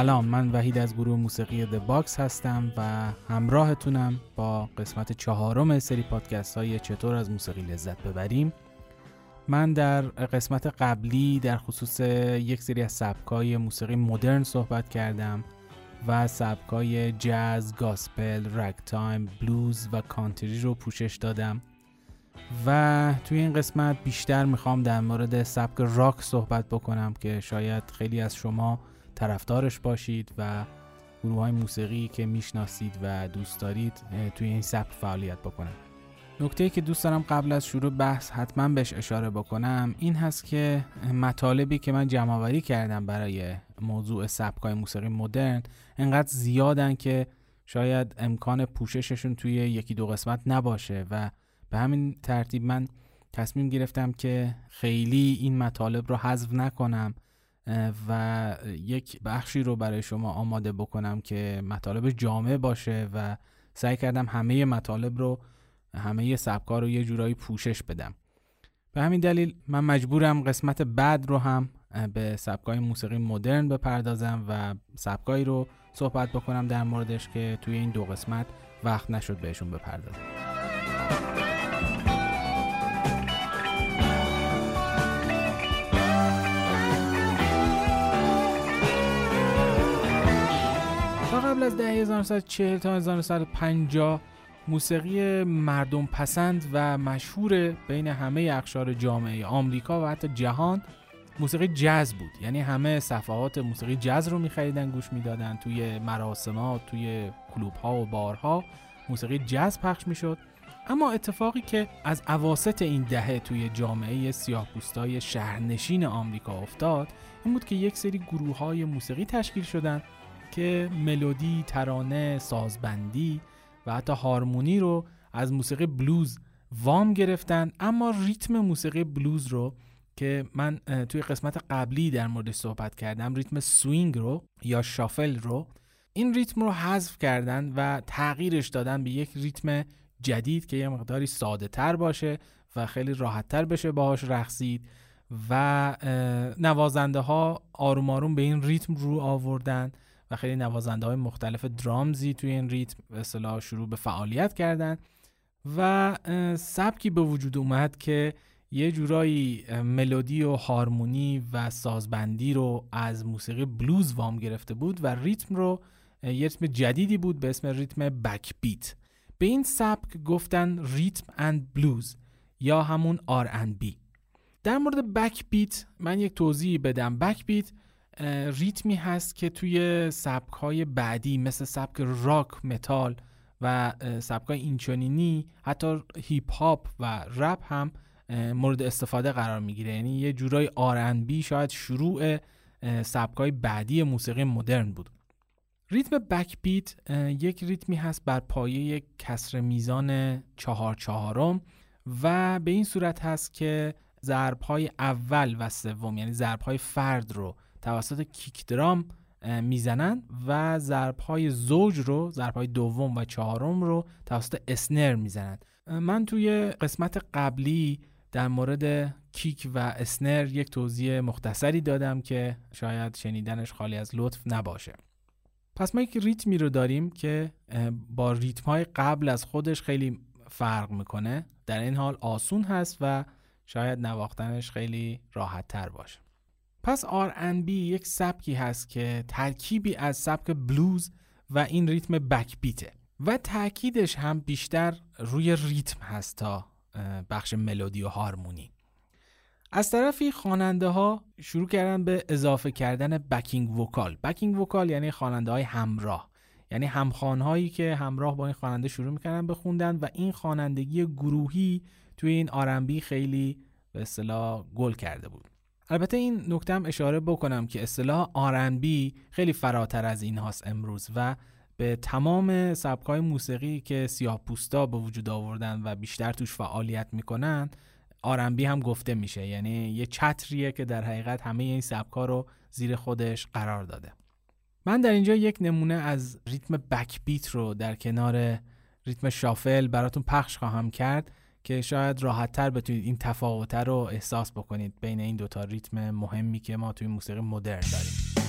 سلام من وحید از گروه موسیقی The Box هستم و همراهتونم با قسمت چهارم سری پادکست های چطور از موسیقی لذت ببریم. من در قسمت قبلی در خصوص یک سری از سبکای موسیقی مدرن صحبت کردم و سبکای جاز، گاسپل، رگ تایم، بلوز و کانتری رو پوشش دادم. و توی این قسمت بیشتر می‌خوام در مورد سبک راک صحبت بکنم که شاید خیلی از شما طرفدارش باشید و گروه های موسیقی که می‌شناسید و دوست دارید توی این سبک فعالیت بکنم نکته که دوست دارم قبل از شروع بحث حتما بهش اشاره بکنم این هست که مطالبی که من جمع کردم برای موضوع سبکای موسیقی مدرن انقدر زیادن که شاید امکان پوشششون توی یکی دو قسمت نباشه و به همین ترتیب من تصمیم گرفتم که خیلی این مطالب رو حذف نکنم و یک بخشی رو برای شما آماده بکنم که مطالب جامع باشه و سعی کردم همه مطالب رو همه سبکا رو یه جورایی پوشش بدم. به همین دلیل من مجبورم قسمت بعد رو هم به سبکای موسیقی مدرن بپردازم و سبکایی رو صحبت بکنم در موردش که توی این دو قسمت وقت نشد بهشون بپردازم. قبل از 1940 تا 1950 موسیقی مردم پسند و مشهور بین همه اقشار جامعه آمریکا و حتی جهان موسیقی جز بود. یعنی همه صفحات موسیقی جز رو میخریدن گوش می‌دادن. توی مراسمات توی کلوب ها و بارها موسیقی جز پخش می‌شد. اما اتفاقی که از عواست این دهه توی جامعه سیاه پوستای شهرنشین آمریکا افتاد این بود که یک سری گروه های موسیقی تشکیل شدن که ملودی، ترانه، سازبندی و حتی هارمونی رو از موسیقی بلوز وام گرفتن اما ریتم موسیقی بلوز رو که من توی قسمت قبلی در مورد صحبت کردم ریتم swing رو یا shuffle رو این ریتم رو حذف کردن و تغییرش دادن به یک ریتم جدید که یه مقداری ساده تر باشه و خیلی راحت تر بشه باهاش رقصید و نوازنده ها آروم آروم به این ریتم رو آوردن. و خیلی نوازنده های مختلف درامزی توی این ریتم به شروع به فعالیت کردن و سبکی به وجود اومد که یه جورایی ملودی و هارمونی و سازبندی رو از موسیقی بلوز وام گرفته بود و ریتم رو یه ریتم جدیدی بود به اسم ریتم بک بیت به این سبک گفتن rhythm and blues یا همون R&B. در مورد backbeat من یک توضیح بدم. backbeat ریتمی هست که توی سبک های بعدی مثل سبک راک متال و سبک های اینچنینی حتی هیپ هاپ و رپ هم مورد استفاده قرار می‌گیره. یعنی یه جورایی R&B شاید شروع سبک های بعدی موسیقی مدرن بود. ریتم بک بیت یک ریتمی هست بر پایه یک کسر میزان چهار چهارم و به این صورت هست که ضرب های اول و سوم یعنی ضرب های فرد رو توسط کیک درام می‌زنن و ضرب های زوج رو ضرب های دوم و چهارم رو توسط اسنر می‌زنن. من توی قسمت قبلی در مورد کیک و اسنر یک توضیح مختصری دادم که شاید شنیدنش خالی از لطف نباشه. پس ما یک ریتمی رو داریم که با ریتم های قبل از خودش خیلی فرق می‌کنه. در این حال آسون هست و شاید نواختنش خیلی راحت تر باشه. پس R&B یک سبکی هست که ترکیبی از سبک بلوز و این ریتم backbeat ه و تاکیدش هم بیشتر روی ریتم هست تا بخش ملودی و هارمونی. از طرفی خواننده ها شروع کردن به اضافه کردن backing vocal backing vocal یعنی خواننده های همراه. یعنی همخوان هایی که همراه با این خواننده شروع می‌کردن به خوندن و این خوانندگی گروهی توی این آرنبی خیلی به اصطلاح گل کرده بود. البته این نکته هم اشاره بکنم که اصطلاح R&B خیلی فراتر از این هاست امروز و به تمام سبکای موسیقی که سیاه پوستا به وجود آوردن و بیشتر توش فعالیت می‌کنن R&B هم گفته میشه. یعنی یه چتریه که در حقیقت همه این سبکا رو زیر خودش قرار داده. من در اینجا یک نمونه از ریتم بک بیت رو در کنار ریتم شافل براتون پخش خواهم کرد. که شاید راحت تر بتونید این تفاوت رو احساس بکنید بین این دوتا ریتم مهمی که ما توی موسیقی مدرن داریم.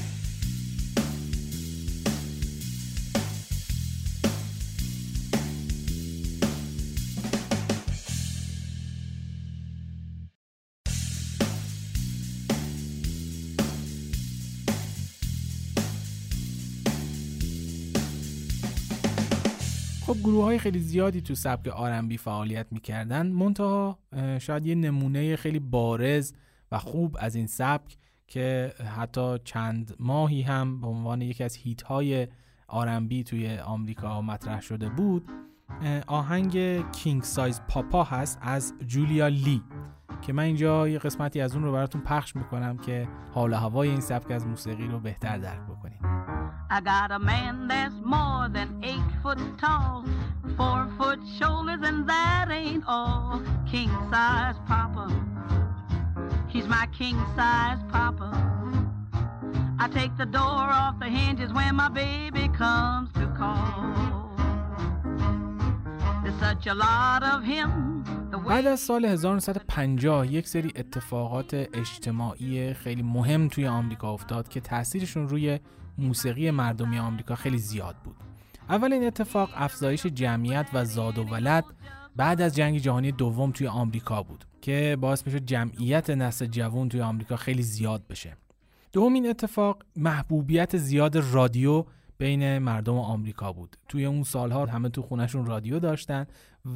گروه های خیلی زیادی تو سبک آرنبی فعالیت می‌کردن. منتها شاید یه نمونه خیلی بارز و خوب از این سبک که حتی چند ماهی هم به عنوان یکی از هیت های آرنبی توی آمریکا مطرح شده بود. آهنگ کینگ سایز پاپا هست از جولیا لی که من اینجا یه قسمتی از اون رو براتون پخش می‌کنم که حال هوای این سبک از موسیقی رو بهتر درک بکنیم I got a man that's more than eight foot tall, four foot shoulders, and that ain't all. King size papa, he's my king size papa. I take the door off the hinges when my baby comes to call. There's such a lot of him. بعد از سال 1950 یک سری اتفاقات اجتماعی خیلی مهم توی آمریکا افتاد که تاثیرشون روی موسیقی مردمی آمریکا خیلی زیاد بود. اولین اتفاق افزایش جمعیت و زاد و ولد بعد از جنگ جهانی دوم توی آمریکا بود که باعث میشه جمعیت نسل جوان توی آمریکا خیلی زیاد بشه. دومین اتفاق محبوبیت زیاد رادیو بین مردم آمریکا بود توی اون سالها همه تو خونشون رادیو داشتن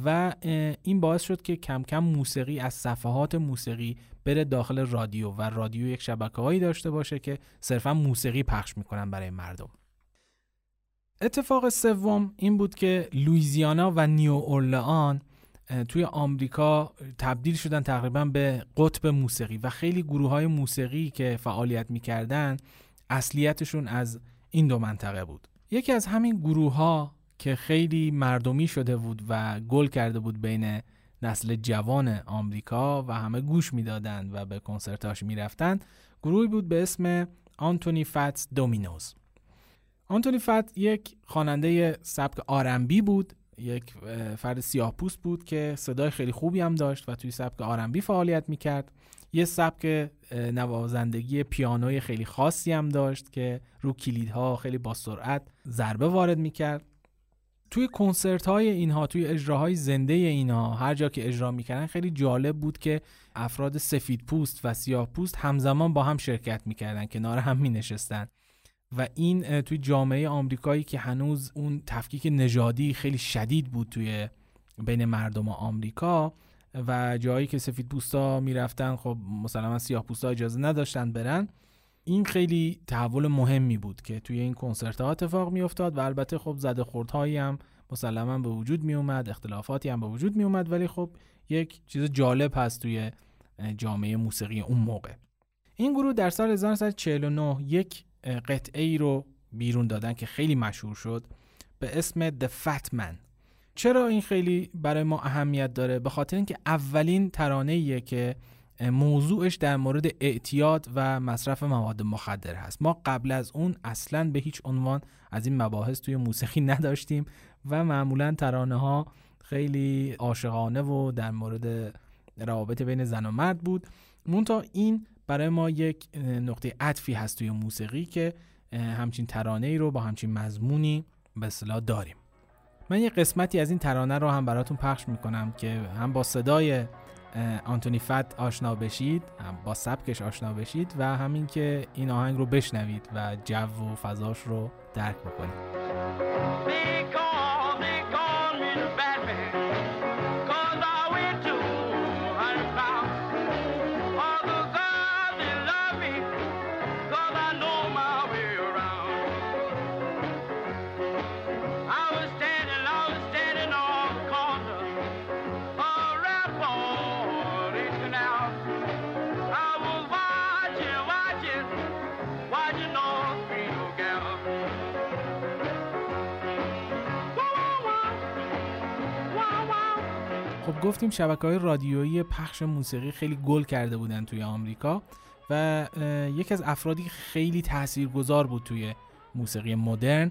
و این باعث شد که کم کم موسیقی از صفحات موسیقی بره داخل رادیو و رادیو یک شبکه هایی داشته باشه که صرفا موسیقی پخش می‌کنن برای مردم. اتفاق سوم این بود که لویزیانا و نیو اورلئان توی آمریکا تبدیل شدن تقریبا به قطب موسیقی و خیلی گروه های موسیقی که فعالیت می‌کردن اصلیتشون از این دو منطقه بود. یکی از همین گروه ها که خیلی مردمی شده بود و گل کرده بود بین نسل جوان آمریکا و همه گوش می‌دادند و به کنسرتاش می‌رفتند گروهی بود به اسم آنتونی فتس دومینوز. آنتونی فت یک خواننده سبک آرنبی بود یک فرد سیاه پوست بود که صدای خیلی خوبی هم داشت و توی سبک آرنبی فعالیت می‌کرد. یه سبک نوازندگی پیانوی خیلی خاصی هم داشت که رو کلیدها خیلی با سرعت ضربه وارد می‌کرد. توی کنسرت های اینها توی اجراهای زنده اینها هر جا که اجرا می‌کردن خیلی جالب بود که افراد سفید پوست و سیاه پوست همزمان با هم شرکت می‌کردن کنار هم می نشستن و این توی جامعه آمریکایی که هنوز اون تفکیک نژادی خیلی شدید بود توی بین مردم آمریکا و جایی که سفید پوستا می‌رفتن خب مسلما سیاه پوستا اجازه نداشتن برن. این خیلی تحول مهمی بود که توی این کنسرت ها اتفاق می افتاد و البته خب زده خوردهایی هم مسلما به وجود می اومد اختلافاتی هم به وجود می اومد ولی خب یک چیز جالب هست توی جامعه موسیقی اون موقع. این گروه در سال 1949 یک قطعه ای رو بیرون دادن که خیلی مشهور شد به اسم The Fat Man. چرا این خیلی برای ما اهمیت داره؟ به خاطر اینکه اولین ترانه که موضوعش در مورد اعتیاد و مصرف مواد مخدر هست. ما قبل از اون اصلا به هیچ عنوان از این مباحث توی موسیقی نداشتیم و معمولا ترانه ها خیلی عاشقانه و در مورد روابط بین زن و مرد بود. مونتا این برای ما یک نقطه عطفی هست توی موسیقی که همچین ترانه ای رو با همچین مضمونی به اصطلاح داریم. من یه قسمتی از این ترانه رو هم براتون پخش می‌کنم که هم با صدای آنتونی فت آشنا بشید با سبکش آشنا بشید و همین که این آهنگ رو بشنوید و جو و فضاش رو درک بکنید. گفتیم شبکه های رادیویی پخش موسیقی خیلی گل کرده بودن توی آمریکا و یکی از افرادی خیلی تاثیرگذار بود توی موسیقی مدرن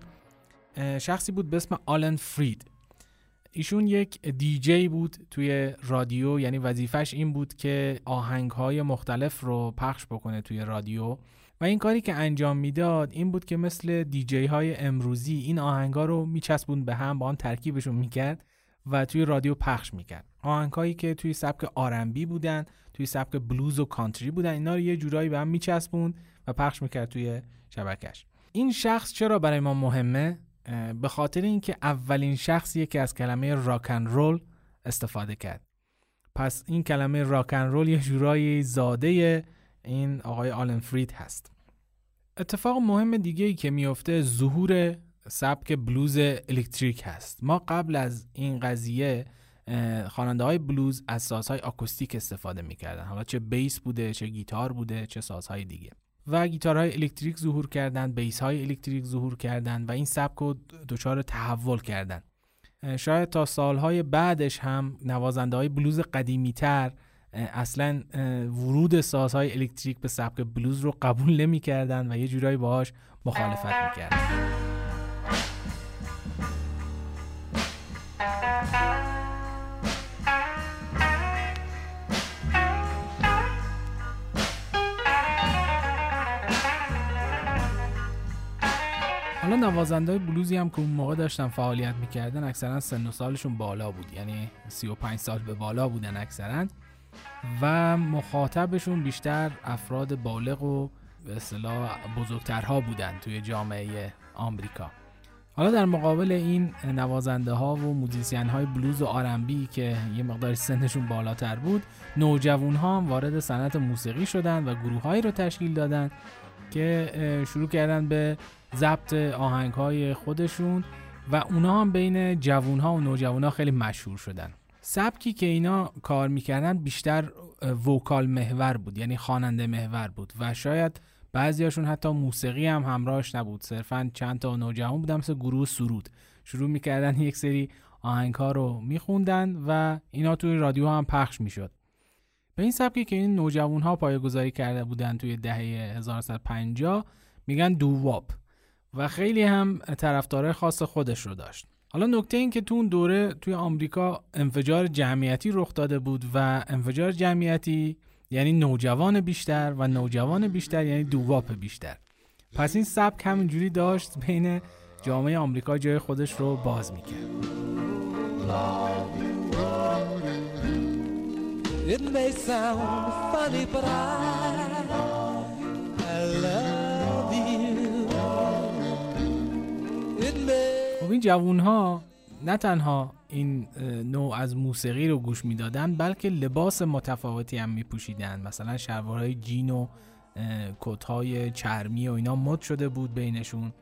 شخصی بود به اسم آلن فرید. ایشون یک دیجی بود توی رادیو یعنی وظیفش این بود که آهنگ های مختلف رو پخش بکنه توی رادیو. و این کاری که انجام می‌داد این بود که مثل دیجی های امروزی این آهنگ ها رو میچسبون به هم با هم ترکیبشون می‌کرد و توی رادیو پخش می‌کرد. آهنگهایی که توی سبک آرنبی بودن توی سبک بلوز و کانتری بودن اینا رو یه جورایی به هم میچسبوند و پخش می‌کرد توی شبکش این شخص چرا برای ما مهمه؟ به خاطر اینکه اولین شخصیه که از کلمه راکن رول استفاده کرد. پس این کلمه راکن رول یه جورایی زاده این آقای آلن فرید هست. اتفاق مهم دیگه ای که میفته ظهور سبک بلوز الکتریک هست. ما قبل از این قضیه خواننده های بلوز از سازهای آکوستیک استفاده می‌کردن. حالا چه بیس بوده چه گیتار بوده چه سازهای دیگه. و گیتارهای الکتریک ظهور کردن بیس های الکتریک ظهور کردن و این سبک رو دچار تحول کردن. شاید تا سالهای بعدش هم نوازنده های بلوز قدیمی تر اصلا ورود سازهای الکتریک به سبک بلوز رو قبول نمی‌کردن و یه جورایی باهاش مخالفت می‌کردن. حالا نوازنده بلوزی هم که اون موقع داشتن فعالیت می‌کردن اکثرا سن و سالشون بالا بود. یعنی 35 سال به بالا بودن اکثرا. و مخاطبشون بیشتر افراد بالغ و به اصطلاح بزرگترها بودن توی جامعه آمریکا. حالا در مقابل این نوازنده ها و موزیسین های بلوز و آرنبی که یه مقدار سنشون بالاتر بود نوجوان ها هم وارد صنعت موسیقی شدن و گروه هایی رو تشکیل دادن که شروع کردن به ضبط آهنگ های خودشون و اونا هم بین جوون ها و نوجوان ها خیلی مشهور شدن. سبکی که اینا کار می‌کردن بیشتر وکال محور بود یعنی خواننده محور بود و شاید بعضیاشون حتی موسیقی هم همراهش نبود. صرفا چند تا نوجوان بودن مثل گروه سرود. شروع می‌کردن یک سری آهنگ ها رو میخوندن و اینا توی رادیو هم پخش می‌شد. به این سبکی که این نوجوان ها پایگذاری کرده بودن توی دهه 1950 میگن دوواپ و خیلی هم طرفدارای خاص خودش رو داشت. حالا نکته این که تو اون دوره توی آمریکا انفجار جمعیتی رخ داده بود و انفجار جمعیتی یعنی نوجوان بیشتر و نوجوان بیشتر یعنی دوواپ بیشتر. پس این سبک همینجوری داشت بین جامعه آمریکا جای خودش رو باز می‌کرد. It may sound funny, but I, I love you. It may... خب این جوون ها نه تنها این نوع از موسیقی رو گوش می‌دادن بلکه لباس متفاوتی هم میپوشیدن مثلا شلوارهای جین و کتهای چرمی و اینا مد شده بود بینشون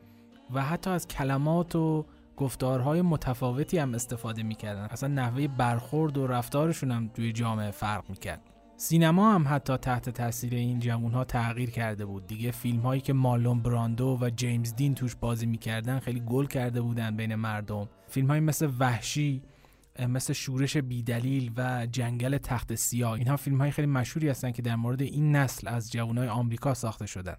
و حتی از کلمات و گفتارهای متفاوتی هم استفاده می‌کردن. اصلا نحوه برخورد و رفتارشون هم توی جامعه فرق می‌کرد. سینما هم حتی تحت تاثیر این جوون ها تغییر کرده بود. دیگه فیلم هایی که مالون براندو و جیمز دین توش بازی می‌کردن خیلی گل کرده بودن بین مردم. فیلم های مثل وحشی مثل شورش بیدلیل و جنگل تخت سیاه. اینها فیلم های خیلی مشهوری هستن که در مورد این نسل از جوانای آمریکا ساخته شدن.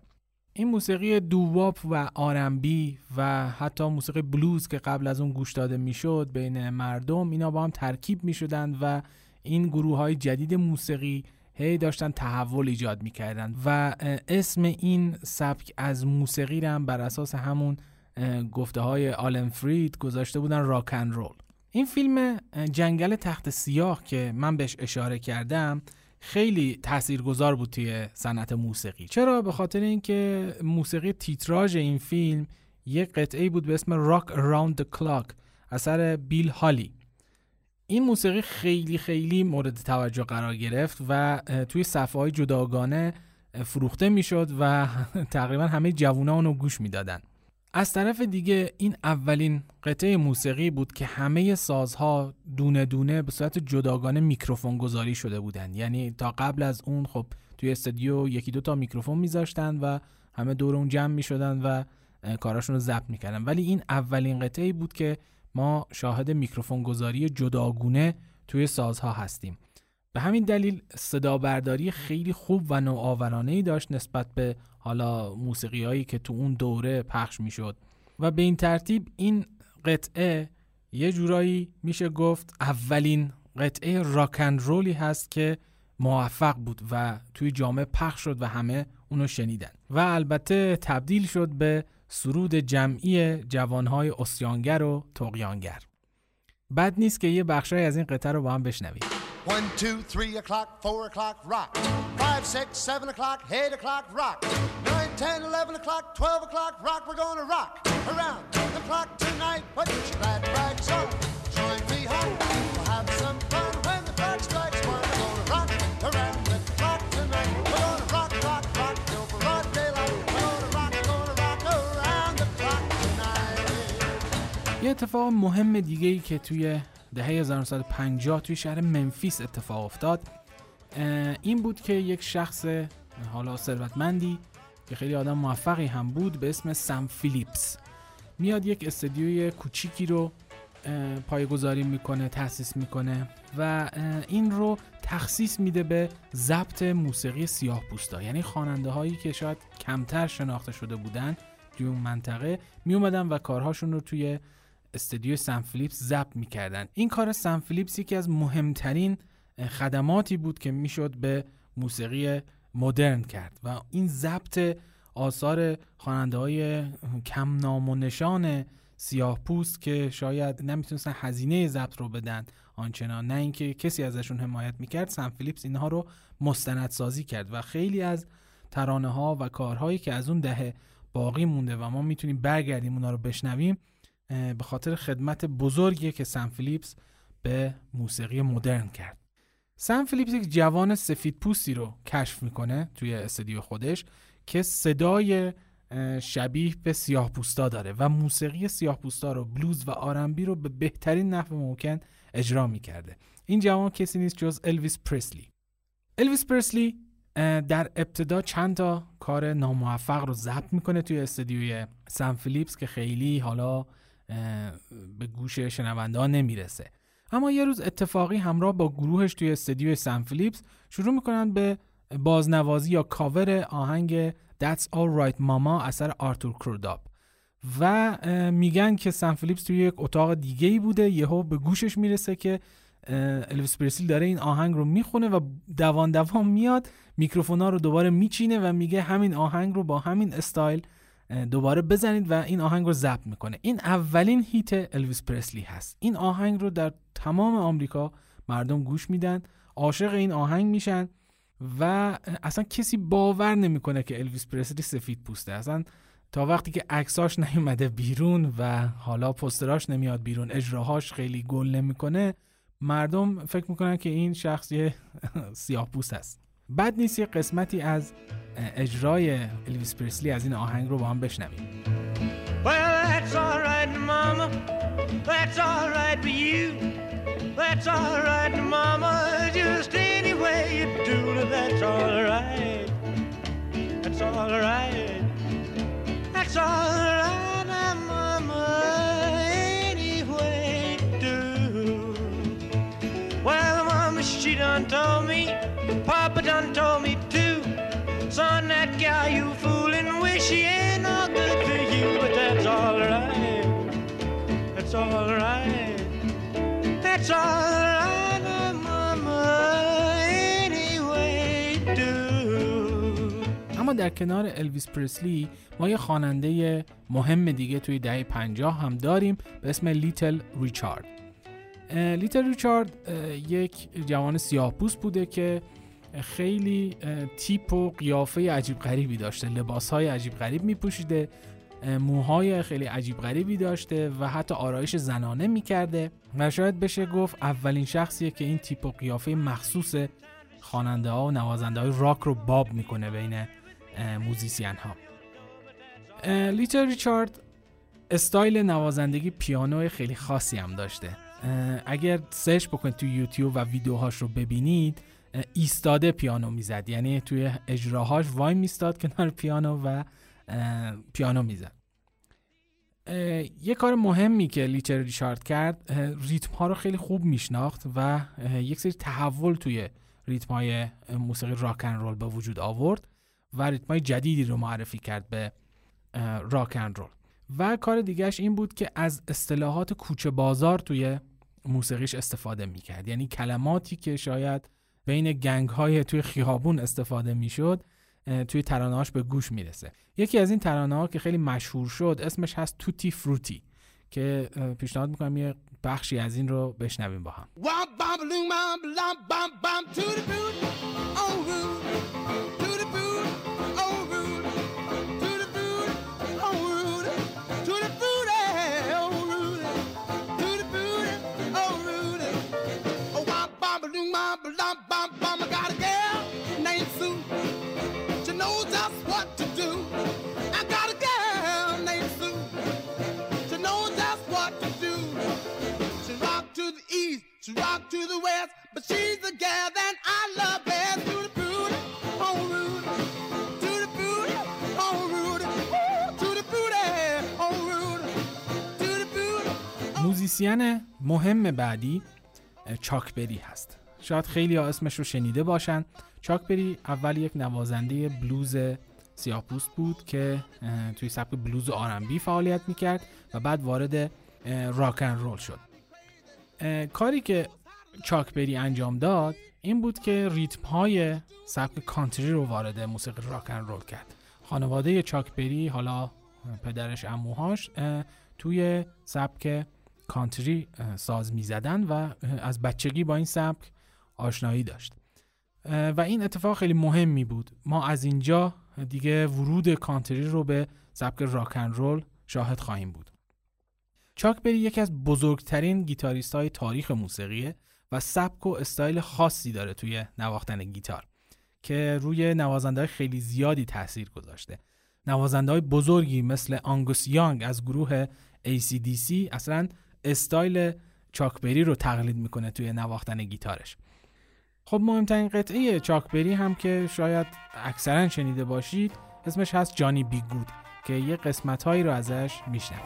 این موسیقی دوواپ و آرنبی و حتی موسیقی بلوز که قبل از اون گوش داده می‌شد بین مردم اینا با هم ترکیب می شدند و این گروه های جدید موسیقی هی داشتن تحول ایجاد می‌کردن و اسم این سبک از موسیقی هم بر اساس همون گفته های آلن فرید گذاشته بودن راکن رول. این فیلم جنگل تخت سیاه که من بهش اشاره کردم خیلی تاثیرگذار بود توی صنعت موسیقی. چرا؟ به خاطر اینکه موسیقی تیتراژ این فیلم یک قطعه بود به اسم راک Around the Clock اثر بیل هالی. این موسیقی خیلی خیلی مورد توجه قرار گرفت و توی صفحه های جداگانه فروخته می‌شد و تقریبا همه جوونا اونو گوش می‌دادن. از طرف دیگه این اولین قطعه موسیقی بود که همه سازها دونه دونه به صورت جداگانه میکروفون گذاری شده بودن. یعنی تا قبل از اون خب توی استودیو یکی دو تا میکروفون میذاشتن و همه دور اون جمع می‌شدن و کاراشون رو ضبط می‌کردن. ولی این اولین قطعه بود که ما شاهد میکروفون گذاری جداگونه توی سازها هستیم. به همین دلیل صدا برداری خیلی خوب و نوآورانه ای داشت نسبت به حالا موسیقی هایی که تو اون دوره پخش می‌شد. و به این ترتیب این قطعه یه جورایی میشه گفت اولین قطعه راکن رولی هست که موفق بود و توی جامعه پخش شد و همه اونو شنیدن. و البته تبدیل شد به سرود جمعی جوانهای اسیانگر و تقیانگر بد نیست که یه بخشای از این قطعه رو با هم بشنویم. 1, 2, 3 o'clock, 4 o'clock, rock 5, 6, 7 o'clock, 8 o'clock, rock 9, 10, 11 o'clock, 12 o'clock, rock We're gonna rock around the یه اتفاق مهم دیگه ای که توی دهه 1950 توی شهر منفیس اتفاق افتاد. این بود که یک شخص حالا ثروتمندی که خیلی آدم موفقی هم بود به اسم سم فیلیپس. میاد یک استدیوی کوچیکی رو پایگذاری می‌کنه تأسیس می‌کنه و این رو تخصیص میده به ضبط موسیقی سیاه پوستا یعنی خواننده هایی که شاید کمتر شناخته شده بودن توی اون منطقه. می اومدن و کارهاشون رو توی استدیو سن فلیپس ضبط می‌کردن. این کار سن فلیپس یکی از مهمترین خدماتی بود که می‌شد به موسیقی مدرن کرد و این ضبط آثار خواننده های کم نام و نشان سیاه پوست که شاید نمی‌تونستن هزینه ضبط رو بدن آنچنان. نه اینکه کسی ازشون حمایت می‌کرد سن فیلیپس اینها رو مستندسازی کرد و خیلی از ترانه ها و کارهایی که از اون دهه باقی مونده و ما می‌تونیم برگردیم اونا رو بشنویم به خاطر خدمت بزرگی که سن فیلیپس به موسیقی مدرن کرد. سن فیلیپس یک جوان سفید پوستی رو کشف می‌کنه توی استودیو خودش که صدای شبیه به سیاه پوستا داره و موسیقی سیاه پوستا رو بلوز و آرنبی رو به بهترین نحو ممکن اجرا می‌کرده. این جوان کسی نیست جز الویس پرسلی الویس پرسلی در ابتدا چند تا کار ناموفق رو ضبط می‌کنه توی استودیوی سم فیلیپس که خیلی حالا به گوش شنونده ها نمی‌رسه. اما یه روز اتفاقی همراه با گروهش توی استدیو سم فیلیپس شروع می‌کنن به بازنوازی یا کاور آهنگ That's All Right Mama اثر آرتور کروداپ و میگن که سم فیلیپس توی یک اتاق دیگه ای بوده. یهو به گوشش می‌رسه که الویس پرسلی داره این آهنگ رو می‌خونه و دوان دوان میاد میکروفونا رو دوباره میچینه و میگه همین آهنگ رو با همین استایل دوباره بزنید و این آهنگ رو ضبط می‌کنه. این اولین hit الویس پرسلی هست. این آهنگ رو در تمام آمریکا مردم گوش میدن عاشق این آهنگ میشن و اصلا کسی باور نمی‌کنه که الویس پرسلی سفید پوسته. اصلا تا وقتی که عکساش نیومده بیرون و حالا پستراش نمیاد بیرون اجراهاش خیلی گل نمی‌کنه مردم فکر می‌کنن که این شخصی سیاه پوست است بد نیست یه قسمتی از اجرای الویس پرسلی از این آهنگ رو با هم بشنویم Well, that's all right, mama. That's all right for you. That's all right, mama. Just any way you do that's all right. That's all right. That's all right, mama. Any way you do. Well, mama, she done told me. Done told me too. Son, that gal you fooling wish she ain't no good to you, but that's all right. That's all right. That's all right, mama. Anyway, do. اما در کنار الویس پرسلی ما یه خواننده مهم دیگه توی دهه 50 هم داریم به اسم لیتل ریچارد لیتل ریچارد یک جوان سیاه بوده که خیلی تیپ و قیافه عجیب غریبی داشته. لباس های عجیب غریب می پوشیده موهای خیلی عجیب غریبی داشته و حتی آرایش زنانه می کرده و شاید بشه گفت اولین شخصیه که این تیپ و قیافه مخصوص خواننده ها و نوازنده های راک رو باب می‌کنه بین musician ها لیتل ریچارد استایل نوازندگی پیانو خیلی خاصی هم داشته. اگر search بکنید تو یوتیوب و ویدیوهاش رو ببینید ایستاده پیانو می‌زد. یعنی توی اجراهاش وای میستاد کنار پیانو و پیانو می‌زد. یه کار مهمی که لیتل ریچارد کرد ریتم ها رو خیلی خوب میشناخت و یک سری تحول توی ریتم های موسیقی راکن رول به وجود آورد و ریتم های جدیدی رو معرفی کرد به راکن رول. و کار دیگهش این بود که از اصطلاحات کوچه بازار توی موسیقیش استفاده می‌کرد. یعنی کلماتی که شاید بین گنگ های توی خیابون استفاده می‌شد توی ترانه‌هاش به گوش می‌رسه. یکی از این ترانه ها که خیلی مشهور شد اسمش هست توتی فروتی که پیشنهاد می‌کنم یه بخشی از این رو بشنویم با هم. bum, bum, bum, bum. I got a girl named Sue. She knows just what to do. I got a girl named Sue. She knows just what to do. She rock to the east, she rock to the west, but she's the gal that I love best. To the booty, oh Rudy. To the booty, oh Rudy. To the booty, oh Rudy. To the booty. موزیسین مهم بعدی چاک بری هست شاید خیلی ها اسمش رو شنیده باشن. چاکبری اول یک نوازنده بلوز سیاپوست بود که توی سبک بلوز آرنبی فعالیت می‌کرد و بعد وارد راکن رول شد. کاری که چاکبری انجام داد این بود که ریتم های سبک کانتری رو وارد موسیقی راکن رول کرد. خانواده چاکبری حالا پدرش اموهاش توی سبک کانتری ساز می زدن و از بچگی با این سبک آشنایی داشت. و این اتفاق خیلی مهمی بود. ما از اینجا دیگه ورود کانتری رو به سبک راکن رول شاهد خواهیم بود. چاک بری یکی از بزرگترین گیتاریست های تاریخ موسیقیه و سبک و استایل خاصی داره توی نواختن گیتار که روی نوازنده خیلی زیادی تاثیر گذاشته. نوازنده های بزرگی مثل آنگوس یانگ از گروه ACDC اصلا استایل چاکبری رو تقلید می‌کنه توی نواختن گیتارش. خب مهمترین قطعه چاکبری هم که شاید اکثرا شنیده باشید اسمش هست جانی بی گود که یه قسمت هایی رو ازش میشنم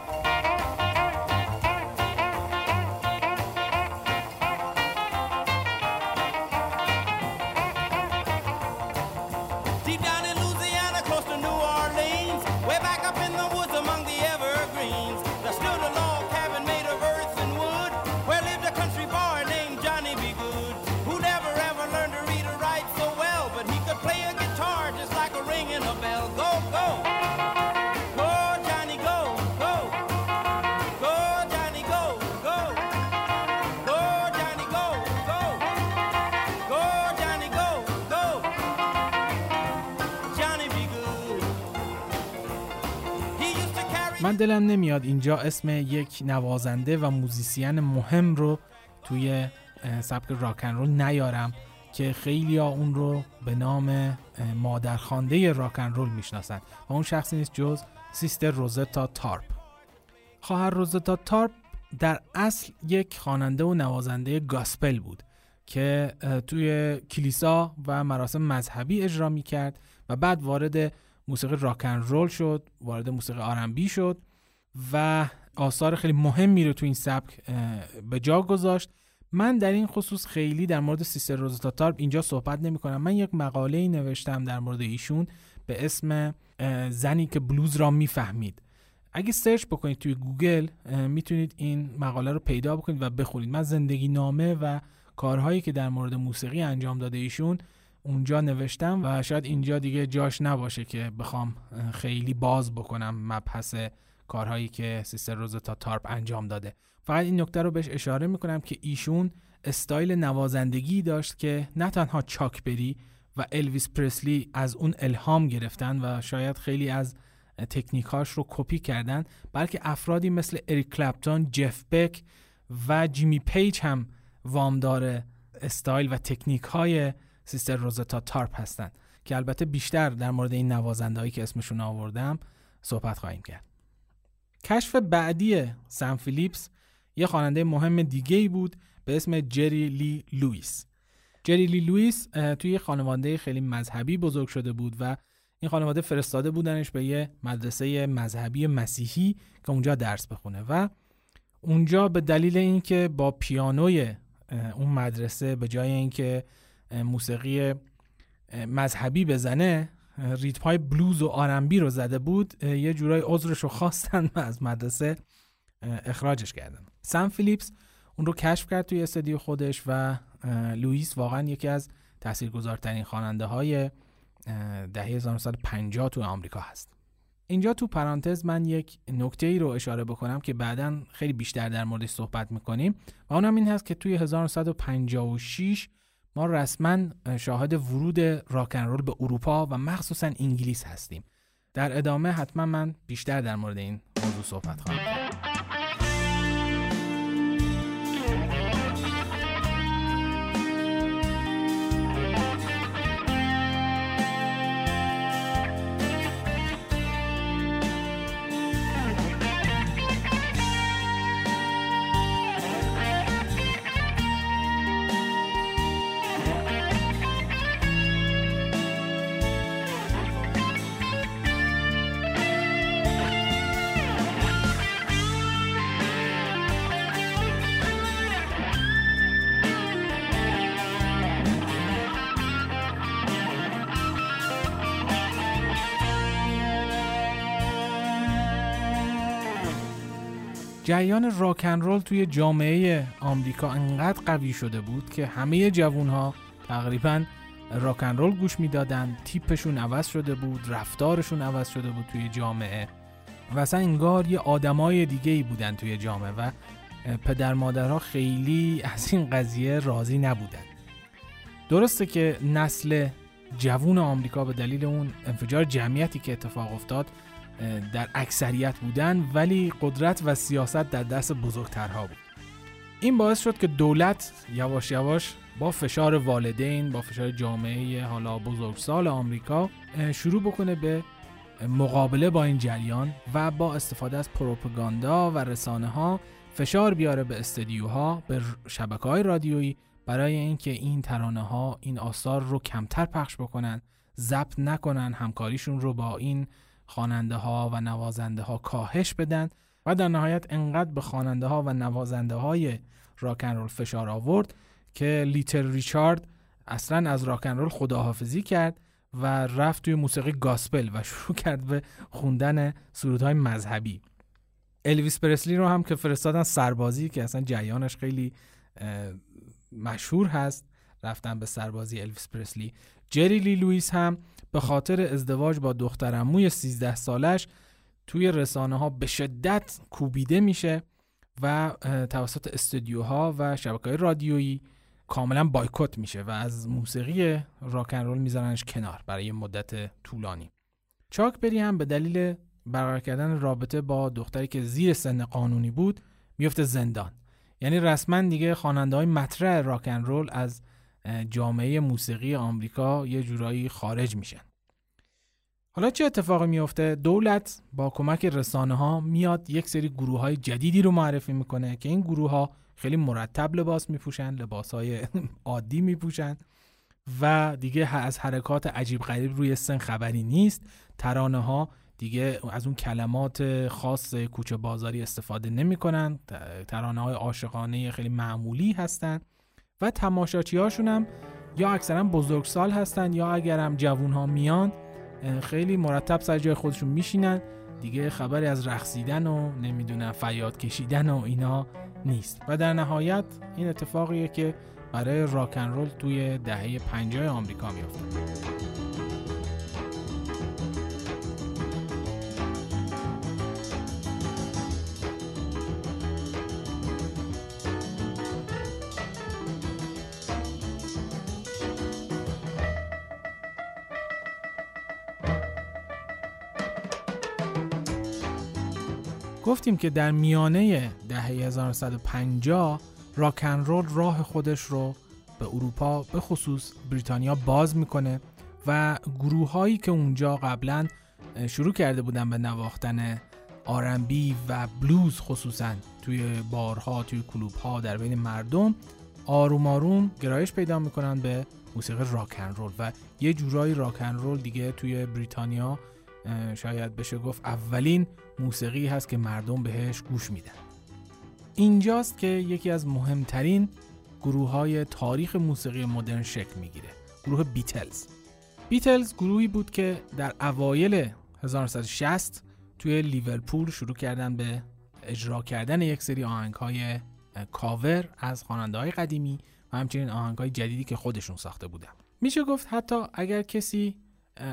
دلم نمیاد اینجا اسم یک نوازنده و musician مهم رو توی سبک rock and roll نیارم که خیلی ها اون رو به نام مادرخوانده rock and roll می‌شناسن و اون شخصی نیست جز سیستر روزتا تارپ. خواهر روزتا تارپ در اصل یک خواننده و نوازنده gospel بود که توی کلیسا و مراسم مذهبی اجرا می کرد و بعد وارد موسیقی rock and roll شد وارد موسیقی R&B شد و آثار خیلی مهمی رو تو این سبک به جا گذاشت. من در این خصوص خیلی در مورد سیستر روزتا تارپ اینجا صحبت نمی کنم من یک مقاله ای نوشتم در مورد ایشون به اسم زنی که بلوز را می‌فهمید. اگه search بکنید توی گوگل می‌تونید این مقاله رو پیدا بکنید و بخونید. من زندگی نامه و کارهایی که در مورد موسیقی انجام داده ایشون اونجا نوشتم و شاید اینجا دیگه جاش نباشه که بخوام خیلی باز بکنم مبحث کارهایی که سیستر روزتا تارپ انجام داده. فقط این نکته رو بهش اشاره می‌کنم که ایشون استایل نوازندگی داشت که نه تنها چاک بری و الویس پرسلی از اون الهام گرفتن و شاید خیلی از تکنیکاش رو کپی کردن بلکه افرادی مثل اریک کلپتون، جف بک و جیمی پیج هم وامدار استایل و تکنیک های سیستر روزتا تارپ هستند که البته بیشتر در مورد این نوازنده که اسمشون آوردم صحبت خواهیم کرد. کشف بعدی سم فیلیپس یه خواننده مهم دیگه ای بود به اسم جری لی لوئیس. جری لی لوئیس توی خانواده خیلی مذهبی بزرگ شده بود و این خانواده فرستاده بودنش به یه مدرسه مذهبی مسیحی که اونجا درس بخونه و اونجا به دلیل اینکه با پیانوی اون مدرسه به جای اینکه موسیقی مذهبی بزنه ریتم های بلوز و آرنبی رو زده بود یه جورای عذرش رو خواستن و از مدرسه اخراجش کردن. سم فیلیپس اون رو کشف کرد توی استدیو خودش و لوئیس واقعا یکی از تاثیرگذارترین خواننده های دهه 1950 تو آمریکا هست. اینجا تو پرانتز من یک نکته ای رو اشاره بکنم که بعدا خیلی بیشتر در موردش صحبت می‌کنیم و اونم این هست که توی 1956 ما رسما شاهد ورود راکن رول به اروپا و مخصوصا انگلیس هستیم. در ادامه حتما من بیشتر در مورد این موضوع صحبت خواهم کرد. جریان راکن رول توی جامعه آمریکا انقدر قوی شده بود که همه جوانها تقریبا راکن رول گوش می‌دادن تیپشون عوض شده بود رفتارشون عوض شده بود توی جامعه و اصلا انگار یه آدمای دیگه ای بودن توی جامعه و پدر مادرها خیلی از این قضیه راضی نبودن. درسته که نسل جوون آمریکا به دلیل اون انفجار جمعیتی که اتفاق افتاد در اکثریت بودن ولی قدرت و سیاست در دست بزرگترها بود. این باعث شد که دولت یواش یواش با فشار والدین با فشار جامعه حالا بزرگسال آمریکا شروع بکنه به مقابله با این جریان و با استفاده از پروپاگاندا و رسانه ها فشار بیاره به استدیوها به شبکه های رادیویی برای اینکه این ترانه ها این آثار رو کمتر پخش بکنن ضبط نکنن همکاریشون رو با این خواننده ها و نوازنده ها کاهش بدن و در نهایت انقدر به خواننده ها و نوازنده های راکن رول فشار آورد که لیتر ریچارد اصلا از راکن رول خداحافظی کرد و رفت توی موسیقی گاسپل و شروع کرد به خوندن سرودهای مذهبی. الویس پرسلی رو هم که فرستادن سربازی که اصلا جریانش خیلی مشهور هست. رفتن به سربازی الویس پرسلی. جری لی لویس هم به خاطر ازدواج با دخترموی 13 سالش توی رسانه ها به شدت کوبیده میشه و توسط استودیوها و شبکه رادیویی کاملا بایکوت میشه و از موسیقی راکن رول میذارنش کنار برای مدت طولانی. چاک بری هم به دلیل برقرار کردن رابطه با دختری که زیر سن قانونی بود میفته زندان. یعنی رسما دیگه خواننده های مطرح راکن رول از جامعه موسیقی آمریکا یه جورایی خارج میشن. حالا چه اتفاقی میفته دولت با کمک رسانه ها میاد یک سری گروه های جدیدی رو معرفی می‌کنه که این گروه ها خیلی مرتب لباس میپوشن لباس های عادی میپوشن و دیگه از حرکات عجیب غریب روی سن خبری نیست. ترانه ها دیگه از اون کلمات خاص کوچه بازاری استفاده نمی‌کنن. ترانه های عاشقانه خیلی معمولی هستن. و تماشاچی هم یا اکثرا بزرگسال هستن یا اگرم جوون ها میان خیلی مرتب سر جای خودشون میشینن. دیگه خبری از رقصیدن و نمی‌دونم فیاد کشیدن و اینا نیست. و در نهایت این اتفاقیه که برای راکن رول توی دهه 50 آمریکا میفته گفتیم که در میانه دهه 1950 راکن رول راه خودش رو به اروپا به خصوص بریتانیا باز می‌کنه و گروه هایی که اونجا قبلا شروع کرده بودن به نواختن آرنبی و بلوز خصوصا توی بارها توی کلوب ها در بین مردم آروم آروم گرایش پیدا می‌کنن به موسیقی راکن رول و یه جورایی راکن رول دیگه توی بریتانیا شاید بشه گفت اولین موسیقی هست که مردم بهش گوش میدن. اینجاست که یکی از مهمترین گروه های تاریخ موسیقی مدرن شکل می‌گیره گروه بیتلز. بیتلز گروهی بود که در اوایل 1960 توی لیورپول شروع کردن به اجرا کردن یک سری آهنگ های کاور از خواننده های قدیمی و همچنین آهنگ های جدیدی که خودشون ساخته بودن. میشه گفت حتی اگر کسی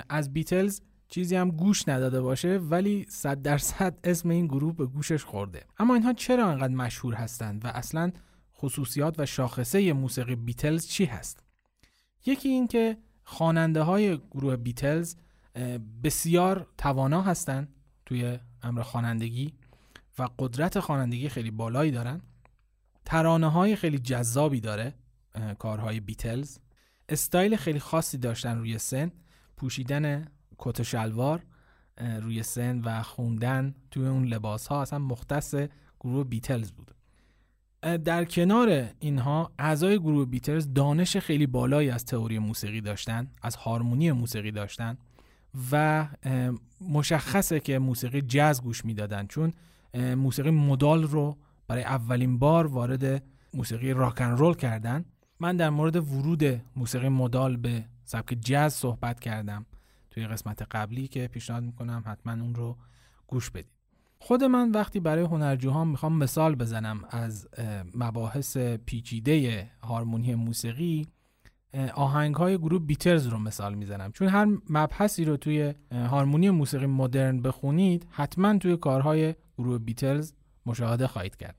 از بیتلز چیزی هم گوش نداده باشه ولی صد درصد اسم این گروه به گوشش خورده. اما اینها چرا انقدر مشهور هستند و اصلا خصوصیات و شاخصه موسیقی بیتلز چی هست؟ یکی این که خواننده های گروه بیتلز بسیار توانا هستند توی امر خوانندگی و قدرت خوانندگی خیلی بالایی دارن. ترانه های خیلی جذابی داره کارهای بیتلز. استایل خیلی خاصی داشتن روی سن. پوشیدن کت شلوار روی سن و خوندن توی اون لباس ها اصلا مختص گروه بیتلز بود. در کنار اینها اعضای گروه بیتلز دانش خیلی بالایی از تئوری موسیقی داشتن از هارمونی موسیقی داشتن و مشخصه که موسیقی جاز گوش می‌دادن چون موسیقی مدال رو برای اولین بار وارد موسیقی راکن رول کردن. من در مورد ورود موسیقی مدال به سبک جاز صحبت کردم. توی قسمت قبلی که پیشنهاد می‌کنم حتما اون رو گوش بدید. خود من وقتی برای هنرجوها می‌خوام مثال بزنم از مباحث پیچیده هارمونی موسیقی آهنگ های گروه بیتلز رو مثال می‌زنم. چون هر مبحثی رو توی هارمونی موسیقی مدرن بخونید حتما توی کارهای گروه بیتلز مشاهده خواهید کرد.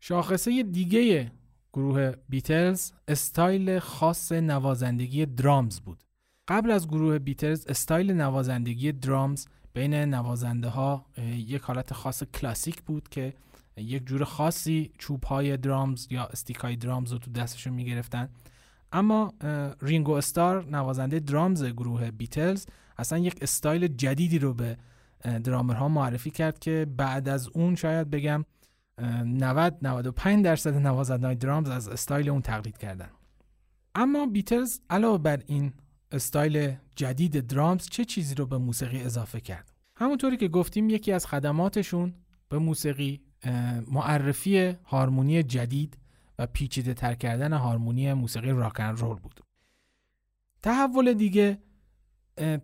شاخصه دیگه گروه بیتلز استایل خاص نوازندگی درامز بود. قبل از گروه بیتلز استایل نوازندگی درامز بین نوازنده ها یک حالت خاص کلاسیک بود که یک جور خاصی چوب های درامز یا stick های درامز رو تو دستشون می‌گرفتن. اما رینگو استار نوازنده درامز گروه بیتلز اصلا یک استایل جدیدی رو به درامرها معرفی کرد که بعد از اون شاید بگم 90 95 درصد نوازنده درامز از استایل اون تقلید کردن. اما بیتلز علاوه بر این استایل جدید درامز چه چیزی رو به موسیقی اضافه کرد؟ همونطوری که گفتیم یکی از خدماتشون به موسیقی معرفی هارمونی جدید و پیچیده تر کردن هارمونی موسیقی راکن رول بود. تحول دیگه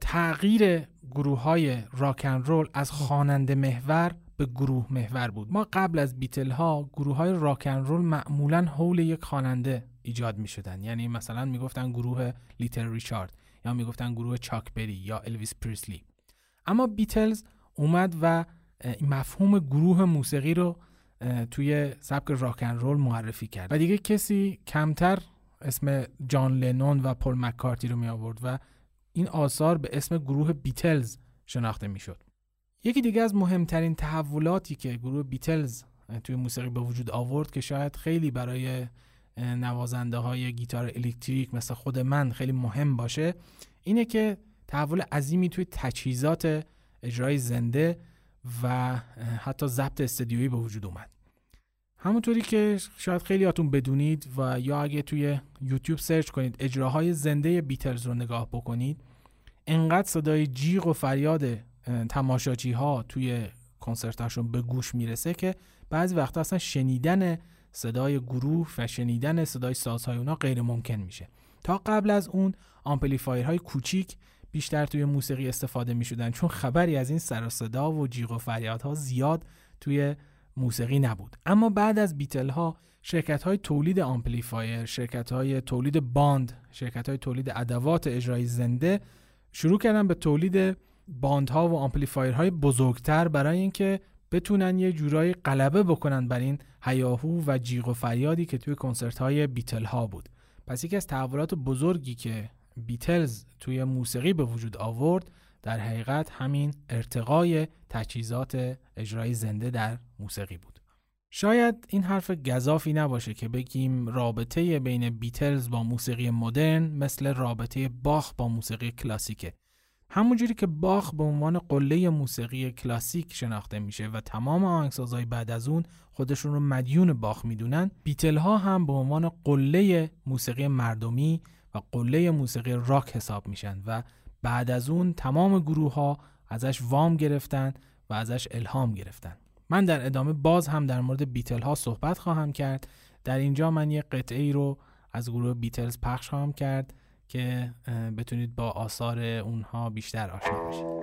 تغییر گروه های راکن رول از خواننده محور به گروه محور بود. ما قبل از بیتل ها گروه های راکن رول معمولا حول یک خواننده ایجاد می شدن یعنی مثلا می‌گفتن گروه لیتر ریچارد یا می‌گفتن گروه چاک بری یا الویس پریسلی. اما بیتلز اومد و مفهوم گروه موسیقی رو توی سبک راکن رول معرفی کرد. و دیگه کسی کمتر اسم جان لنون و پل مکارتی رو می آورد و این آثار به اسم گروه بیتلز شناخته می شد. یکی دیگه از مهمترین تحولاتی که گروه بیتلز توی موسیقی به وجود آورد که شاید خیلی برای نوازنده های گیتار الکتریک مثل خود من خیلی مهم باشه اینه که تحول عظیمی توی تجهیزات اجرای زنده و حتی ضبط استدیویی به وجود اومد. همونطوری که شاید خیلی هاتون بدونید و یا اگه توی یوتیوب سرچ کنید اجراهای زنده بیتلز رو نگاه بکنید انقدر صدای جیغ و فریاد تماشاچی ها توی کنسرتاشون به گوش می‌رسه که بعضی وقتا اصلا شنیدن صدای گروه و شنیدن صدای سازهای اونا غیر ممکن میشه. تا قبل از اون آمپلیفایرهای کوچیک بیشتر توی موسیقی استفاده می شدن چون خبری از این سر و صدا و جیغ و فریادها زیاد توی موسیقی نبود. اما بعد از بیتل ها شرکت های تولید آمپلیفایر شرکت های تولید باند شرکت های تولید ادوات اجرای زنده شروع کردن به تولید باندها و های بزرگتر برای اینکه بتونن یه جورایی غلبه بکنن بر این هیاهو و جیغ و فریادی که توی کنسرت های بیتل ها بود. پس یکی از تحولات بزرگی که بیتلز توی موسیقی به وجود آورد در حقیقت همین ارتقای تجهیزات اجرای زنده در موسیقی بود. شاید این حرف گذافی نباشه که بگیم رابطه بین بیتلز با موسیقی مدرن مثل رابطه باخ با موسیقی کلاسیکه. همونجوری که باخ به عنوان قله موسیقی کلاسیک شناخته میشه و تمام آهنگسازهای بعد از اون خودشون رو مدیون باخ می‌دونن بیتل ها هم به عنوان قله موسیقی مردمی و قله موسیقی راک حساب میشن و بعد از اون تمام گروه ها ازش وام گرفتن و ازش الهام گرفتن. من در ادامه باز هم در مورد بیتل ها صحبت خواهم کرد. در اینجا من یک قطعه ای رو از گروه بیتلز پخش خواهم کرد. که بتونید با آثار اونها بیشتر آشنا بشید.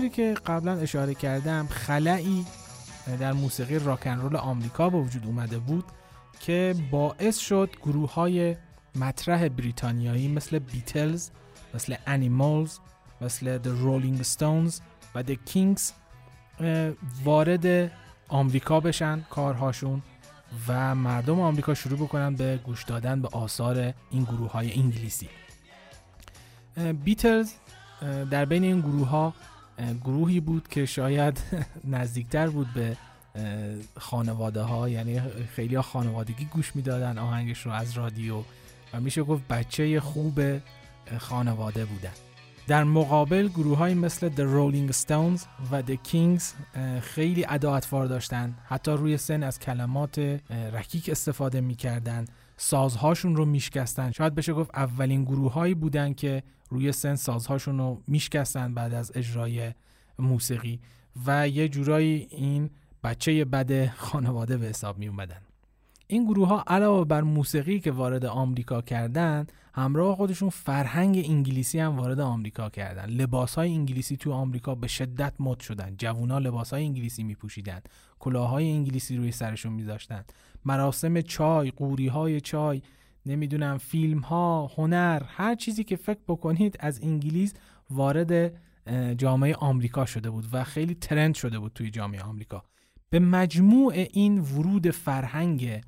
که قبلا اشاره کردم خلایی در موسیقی راکن رول آمریکا به وجود اومده بود که باعث شد گروه های مطرح بریتانیایی مثل بیتلز مثل انیمالز مثل The Rolling Stones و The Kings وارد آمریکا بشن کارهاشون و مردم آمریکا شروع بکنن به گوش دادن به آثار این گروه های انگلیسی بیتلز در بین این گروه ها گروهی بود که شاید نزدیکتر بود به خانواده ها یعنی خیلی خانوادگی گوش می‌دادن آهنگش رو از رادیو و میشه گفت بچه خوب خانواده بودن. در مقابل گروه های مثل The Rolling Stones و The Kings خیلی ادا داشتن. حتی روی سن از کلمات رکیک استفاده می‌کردن. سازهاشون رو میشکستن. شاید بشه گفت اولین گروه هایی بودن که روی سن سازهاشون رو میشکستن بعد از اجرای موسیقی. و یه جورایی این بچه بد خانواده به حساب می اومدن این گروه ها علاوه بر موسیقی که وارد آمریکا کردن همراه خودشون فرهنگ انگلیسی هم وارد آمریکا کردن. لباس های انگلیسی تو آمریکا به شدت مد شدن. جوونا لباس های انگلیسی می پوشیدن کلاهای انگلیسی روی سرشون میذاشتن. مراسم چای قوری های چای نمی‌دونم فیلم ها هنر هر چیزی که فکر بکنید از انگلیس وارد جامعه آمریکا شده بود و خیلی ترند شده بود توی جامعه آمریکا. به مجموع این ورود فرهنگ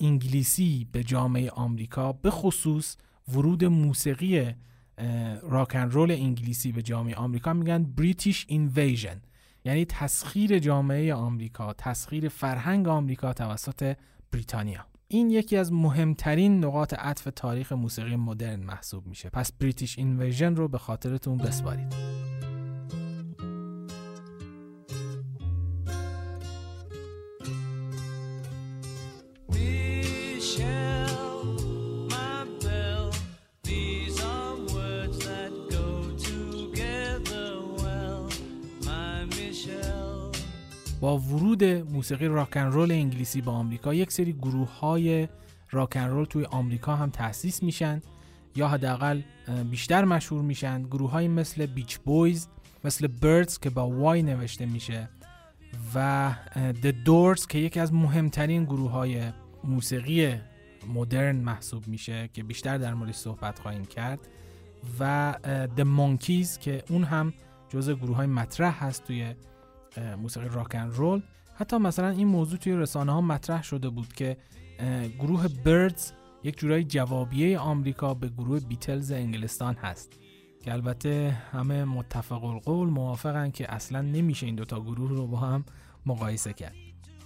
انگلیسی به جامعه آمریکا به خصوص ورود موسیقی راکن رول انگلیسی به جامعه آمریکا میگن بریتیش اینویژن یعنی تسخیر جامعه آمریکا تسخیر فرهنگ آمریکا توسط بریتانیا. این یکی از مهمترین نقاط عطف تاریخ موسیقی مدرن محسوب میشه. پس بریتیش اینویژن رو به خاطرتون بسپارید. با ورود موسیقی راکن رول انگلیسی به آمریکا یک سری گروه های راکن رول توی آمریکا هم تأسیس میشن یا حداقل بیشتر مشهور میشن. گروه های مثل بیچ بویز مثل بردز که با وای نوشته میشه و The Doors که یکی از مهمترین گروه های موسیقی مدرن محسوب میشه که بیشتر در موردش صحبت خواهیم کرد و The Monkeys که اون هم جزء گروه های مطرح هست توی موسیقی راکن رول حتی مثلا این موضوع توی رسانه ها مطرح شده بود که گروه بردز یک جورایی جوابیه آمریکا به گروه بیتلز انگلستان هست. که البته همه متفق القول موافقن که اصلا نمیشه این دوتا گروه رو با هم مقایسه کرد.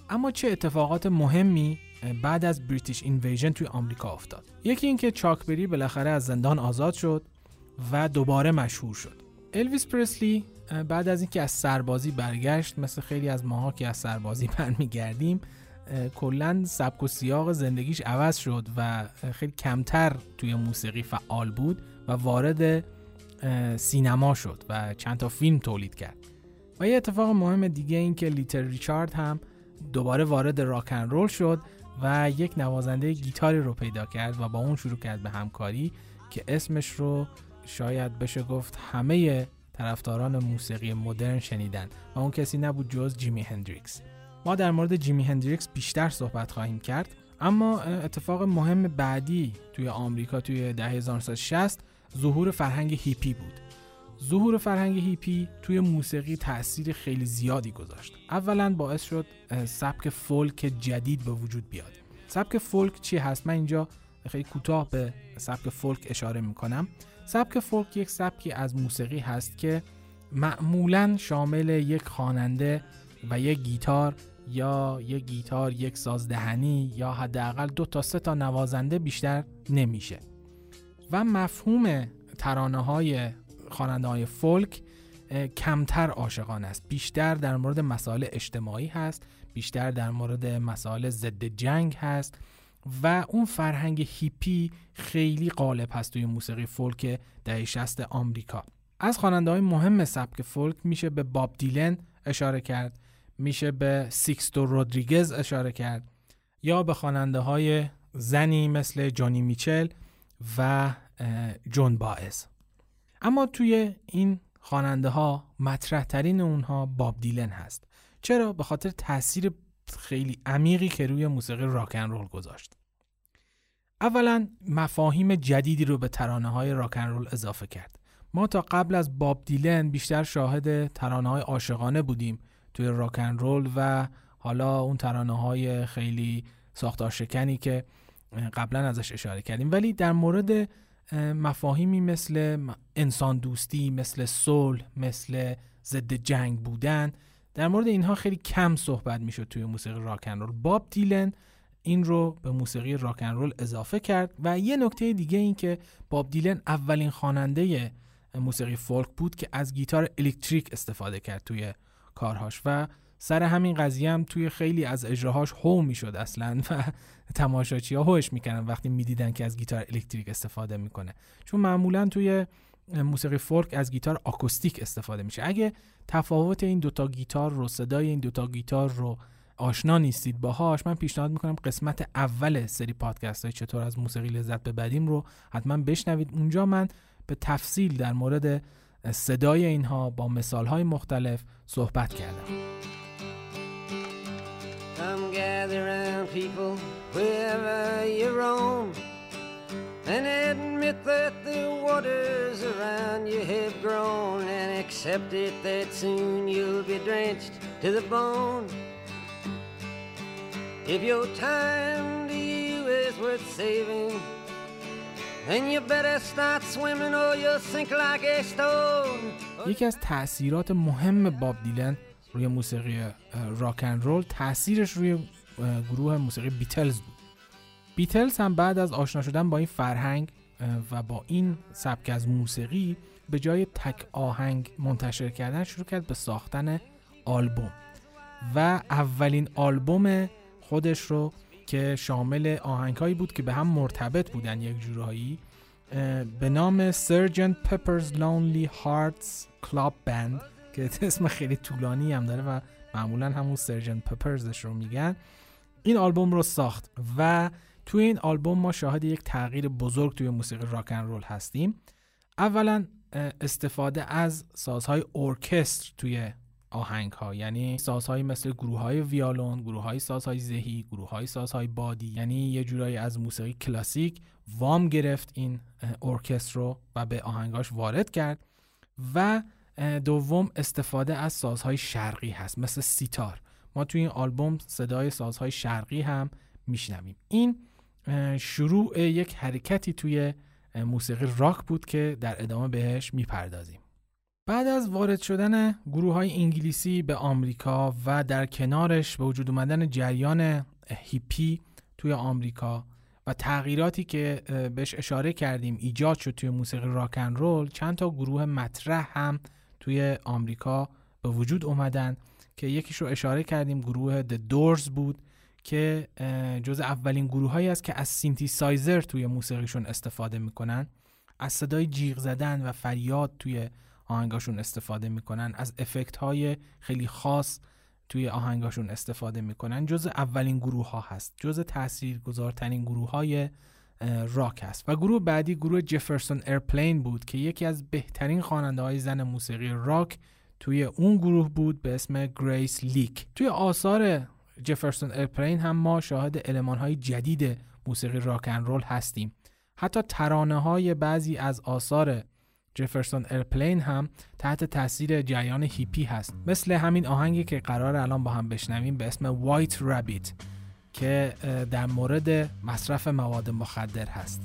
اما چه اتفاقات مهمی بعد از بریتیش اینویژن توی آمریکا افتاد؟ یکی اینکه چاکبری بالاخره از زندان آزاد شد و دوباره مشهور شد. الویس پرسلی بعد از اینکه از سربازی برگشت مثل خیلی از ماها که از سربازی برمیگردیم کلا سبک و سیاق زندگیش عوض شد و خیلی کمتر توی موسیقی فعال بود و وارد سینما شد و چند تا فیلم تولید کرد. و یه اتفاق مهم دیگه این که لیتر ریچارد هم دوباره وارد راکن رول شد و یک نوازنده گیتاری رو پیدا کرد و با اون شروع کرد به همکاری که اسمش رو شاید بشه گفت همه طرفداران موسیقی مدرن شنیدن و اون کسی نبود جز جیمی هندریکس. ما در مورد جیمی هندریکس بیشتر صحبت خواهیم کرد اما اتفاق مهم بعدی توی آمریکا توی دهه 1960 ظهور فرهنگ هیپی بود. ظهور فرهنگ هیپی توی موسیقی تاثیر خیلی زیادی گذاشت. اولا باعث شد سبک فولک جدید به وجود بیاد. سبک فولک چی هست؟ من اینجا خیلی کوتاه به سبک فولک اشاره می‌کنم. سبک فولک یک سبکی از موسیقی هست که معمولا شامل یک خواننده و یک گیتار یا یک گیتار یک سازدهنی یا حداقل دو تا سه تا نوازنده بیشتر نمیشه. و مفهوم ترانه های خواننده های فولک کمتر عاشقانه است. بیشتر در مورد مسائل اجتماعی هست بیشتر در مورد مسائل ضد جنگ هست. و اون فرهنگ هیپی خیلی غالب هست توی موسیقی فولک دهه 60 آمریکا. از خواننده های مهم سبک فولک میشه به باب دیلن اشاره کرد میشه به سیکستو رودریگز اشاره کرد یا به خواننده های زنی مثل جانی میچل و جون بائز اما توی این خواننده ها مطرح ترین اونها باب دیلن هست. چرا؟ به خاطر تاثیر خیلی عمیقی که روی موسیقی راکن رول گذاشت. اولا مفاهیم جدیدی رو به ترانه های راکن رول اضافه کرد. ما تا قبل از باب دیلن بیشتر شاهد ترانه های عاشقانه بودیم توی راکن رول و حالا اون ترانه های خیلی ساختار شکنی که قبلا ازش اشاره کردیم. ولی در مورد مفاهیمی مثل انسان دوستی مثل صلح مثل ضد جنگ بودن در مورد اینها خیلی کم صحبت می‌شد توی موسیقی راکن رول باب دیلن این رو به موسیقی راکن رول اضافه کرد و یه نکته دیگه این که باب دیلن اولین خواننده موسیقی فولک بود که از گیتار الکتریک استفاده کرد توی کارهاش و سر همین قضیه هم توی خیلی از اجراهاش هو می‌شد اصلا و تماشاچی ها هوش می‌کنن وقتی می‌دیدن که از گیتار الکتریک استفاده می‌کنه. چون معمولا توی موسیقی فولک از گیتار آکوستیک استفاده میشه. اگه تفاوت این دوتا گیتار رو صدای این دوتا گیتار رو آشنا نیستید باهاش من پیشنهاد می‌کنم قسمت اول سری پادکست های چطور از موسیقی لذت ببریم رو حتما بشنوید. اونجا من به تفصیل در مورد صدای اینها با مثال های مختلف صحبت کردم. If your time to you is worth saving یکی از تاثیرات مهم باب دیلن روی موسیقی راکن رول تاثیرش روی گروه موسیقی بیتلز بود. بیتلز هم بعد از آشنا شدن با این فرهنگ و با این سبک از موسیقی به جای تک آهنگ منتشر کردن شروع کرد به ساختن آلبوم. و اولین آلبوم خودش رو که شامل آهنگهایی بود که به هم مرتبط بودن یک جورایی به نام سرجنت پپرز لونلی هارتس کلاب بند که اسم خیلی طولانی هم داره و معمولا همون سرجنت پپرزش رو میگن. این آلبوم رو ساخت و توی این آلبوم ما شاهد یک تغییر بزرگ توی موسیقی راکن رول هستیم. اولا استفاده از سازهای ارکستر توی آهنگ ها یعنی سازهایی مثل گروه های ویالون گروه های سازهای ذهی گروه های سازهای بادی یعنی یه جورایی از موسیقی کلاسیک وام گرفت این ارکستر رو و به آهنگاش وارد کرد و دوم استفاده از سازهای شرقی هست مثل سیتار. ما توی این آلبوم صدای سازهای شرقی هم میشنویم. این شروع یک حرکتی توی موسیقی راک بود که در ادامه بهش می‌پردازیم. بعد از وارد شدن گروه های انگلیسی به آمریکا و در کنارش به وجود اومدن جریان هیپی توی آمریکا و تغییراتی که بهش اشاره کردیم ایجاد شد توی موسیقی راکن رول چند تا گروه مطرح هم توی آمریکا به وجود اومدن که یکیش رو اشاره کردیم گروه The Doors بود که جز اولین گروه هایی است که از سینتی سایزر توی موسیقیشون استفاده می‌کنن. از صدای جیغ زدن و فریاد توی آهنگاشون استفاده می‌کنن. از افکت های خیلی خاص توی آهنگاشون استفاده می‌کنن. جز اولین گروه ها هست. جز تأثیر گذارترین گروه های راک هست. و گروه بعدی گروه جفرسون ایرپلین بود که یکی از بهترین خواننده های زن موسیقی راک توی اون گروه بود به اسم گریس اسلیک توی آثار جفرسون ایرپلین هم ما شاهد المان های جدید موسیقی راک ان رول هستیم. حتی ترانه های بعضی از آثار جفرسون ایرپلین هم تحت تاثیر جریان هیپی هست. مثل همین آهنگی که قرار الان با هم بشنویم به اسم White Rabbit که در مورد مصرف مواد مخدر هست.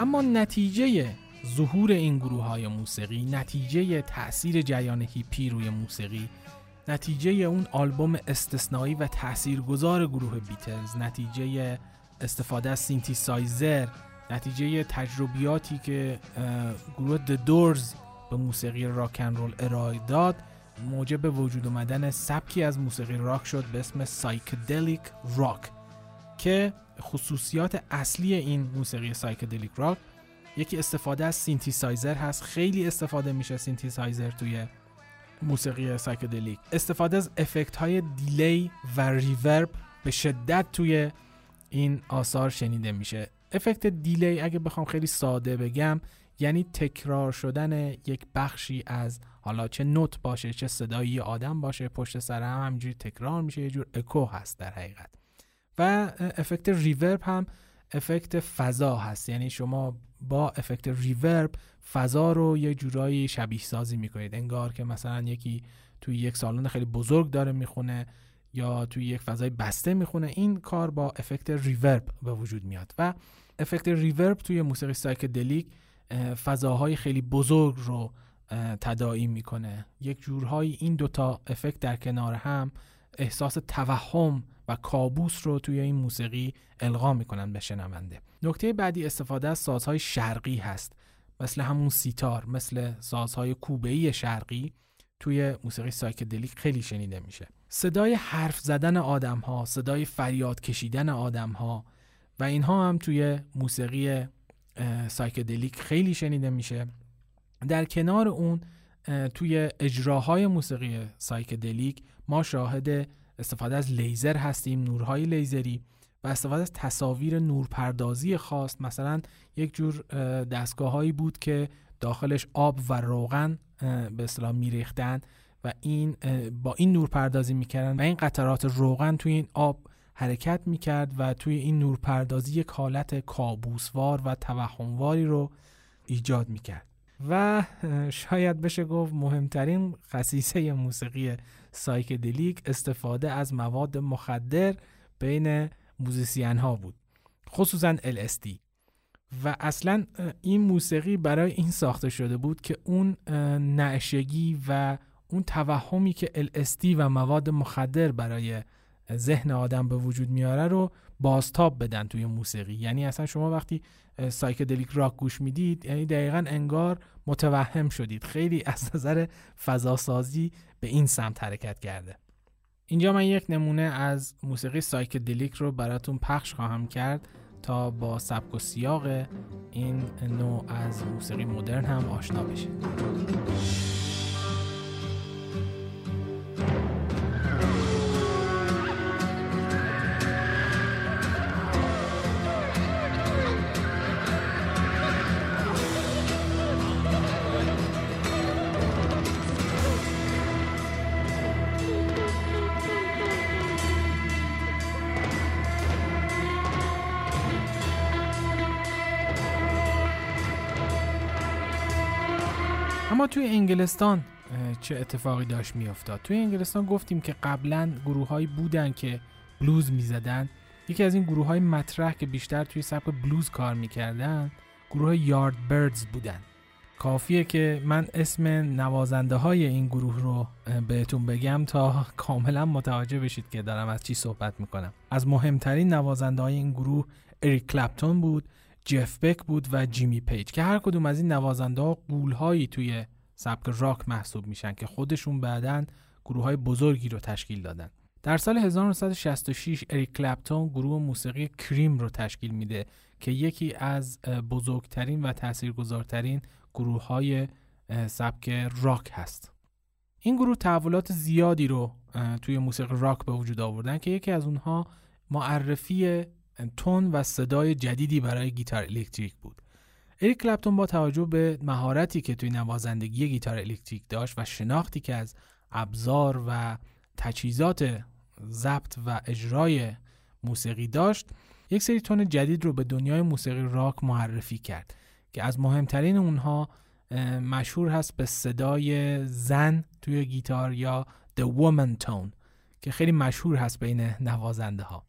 اما نتیجه ظهور این گروه های موسیقی نتیجه تاثیر جریان هیپی روی موسیقی نتیجه اون آلبوم استثنایی و تاثیرگذار گروه بیتلز نتیجه استفاده از سینتی سایزر نتیجه تجربیاتی که گروه د دورز به موسیقی راکن رول ارائه داد موجب وجود اومدن سبکی از موسیقی راک شد به اسم سایکدلیک راک که خصوصیات اصلی این موسیقی سایکدلیک راک یکی استفاده از سینتیسایزر هست. خیلی استفاده میشه سینتیسایزر توی موسیقی سایکدلیک. استفاده از افکت های delay و reverb به شدت توی این آثار شنیده میشه. افکت delay اگه بخوام خیلی ساده بگم یعنی تکرار شدن یک بخشی از حالا چه نت باشه چه صدایی آدم باشه پشت سر هم همینجوری تکرار میشه یه جور اکو هست در حقیقت. و افکت reverb هم افکت فضا هست. یعنی شما با افکت reverb فضا رو یه جورایی شبیه سازی می‌کنید. انگار که مثلا یکی توی یک سالن خیلی بزرگ داره می‌خونه یا توی یک فضای بسته می‌خونه این کار با افکت reverb به وجود میاد. و افکت reverb توی موسیقی سایکدلیک فضاهای خیلی بزرگ رو تداعی می‌کنه. یک جورهایی این دوتا افکت در کنار هم احساس توهم و کابوس رو توی این موسیقی القا می‌کنن به شنونده. نکته بعدی استفاده از سازهای شرقی هست. مثل همون سیتار مثل سازهای کوبه‌ای شرقی توی موسیقی سایکدلیک خیلی شنیده میشه. صدای حرف زدن آدم ها صدای فریاد کشیدن آدم ها و اینها هم توی موسیقی سایکدلیک خیلی شنیده میشه. در کنار اون توی اجراهای موسیقی سایکدلیک ما شاهد استفاده از لیزر هستیم نورهای لیزری و استفاده از تصاویر نورپردازی خاص. مثلا یک جور دستگاه هایی بود که داخلش آب و روغن به اصطلاح میریختن و این با این نورپردازی می‌کردن و این قطرات روغن توی این آب حرکت می‌کرد و توی این نورپردازی یک حالت کابوسوار و توهمواری رو ایجاد می‌کرد. و شاید بشه گفت مهمترین خصیصه موسیقی سایکدلیک استفاده از مواد مخدر بین موزیسین ها بود خصوصا LSD و اصلا این موسیقی برای این ساخته شده بود که اون نشئگی و اون توهمی که LSD و مواد مخدر برای ذهن آدم به وجود میاره رو بازتاب بدن توی موسیقی. یعنی اصلا شما وقتی psychedelic rock گوش می‌دید یعنی دقیقا انگار متوهم شدید. خیلی از نظر فضاسازی به این سمت حرکت کرده. اینجا من یک نمونه از موسیقی psychedelic رو براتون پخش خواهم کرد تا با سبک و سیاق این نوع از موسیقی مدرن هم آشنا بشید. انگلستان چه اتفاقی داشت میافتاد؟ توی انگلستان گفتیم که قبلا گروههایی بودن که بلوز می‌زدن. یکی از این گروه های مطرح که بیشتر توی سبک بلوز کار می‌کردن گروه یارد بردز بودن. کافیه که من اسم نوازنده های این گروه رو بهتون بگم تا کاملا متوجه بشید که دارم از چی صحبت می‌کنم. از مهمترین نوازنده های این گروه اریک کلپتون بود جف بک بود و جیمی پیج که هر کدوم از این نوازنده ها غولهایی توی سبک راک محسوب میشن که خودشون بعدا گروه های بزرگی رو تشکیل دادن در سال 1966 اریک کلپتون گروه موسیقی کریم رو تشکیل میده که یکی از بزرگترین و تاثیرگذارترین گروه های سبک راک هست این گروه تحولات زیادی رو توی موسیقی راک به وجود آوردن که یکی از اونها معرفی تون و صدای جدیدی برای گیتار الکتریک بود. اریک کلپتون با توجه به مهارتی که توی نوازندگی گیتار الکتریک داشت و شناختی که از ابزار و تجهیزات ضبط و اجرای موسیقی داشت یک سری تون جدید رو به دنیای موسیقی راک معرفی کرد که از مهمترین اونها مشهور هست به صدای زن توی گیتار یا The Woman Tone که خیلی مشهور هست بین نوازنده ها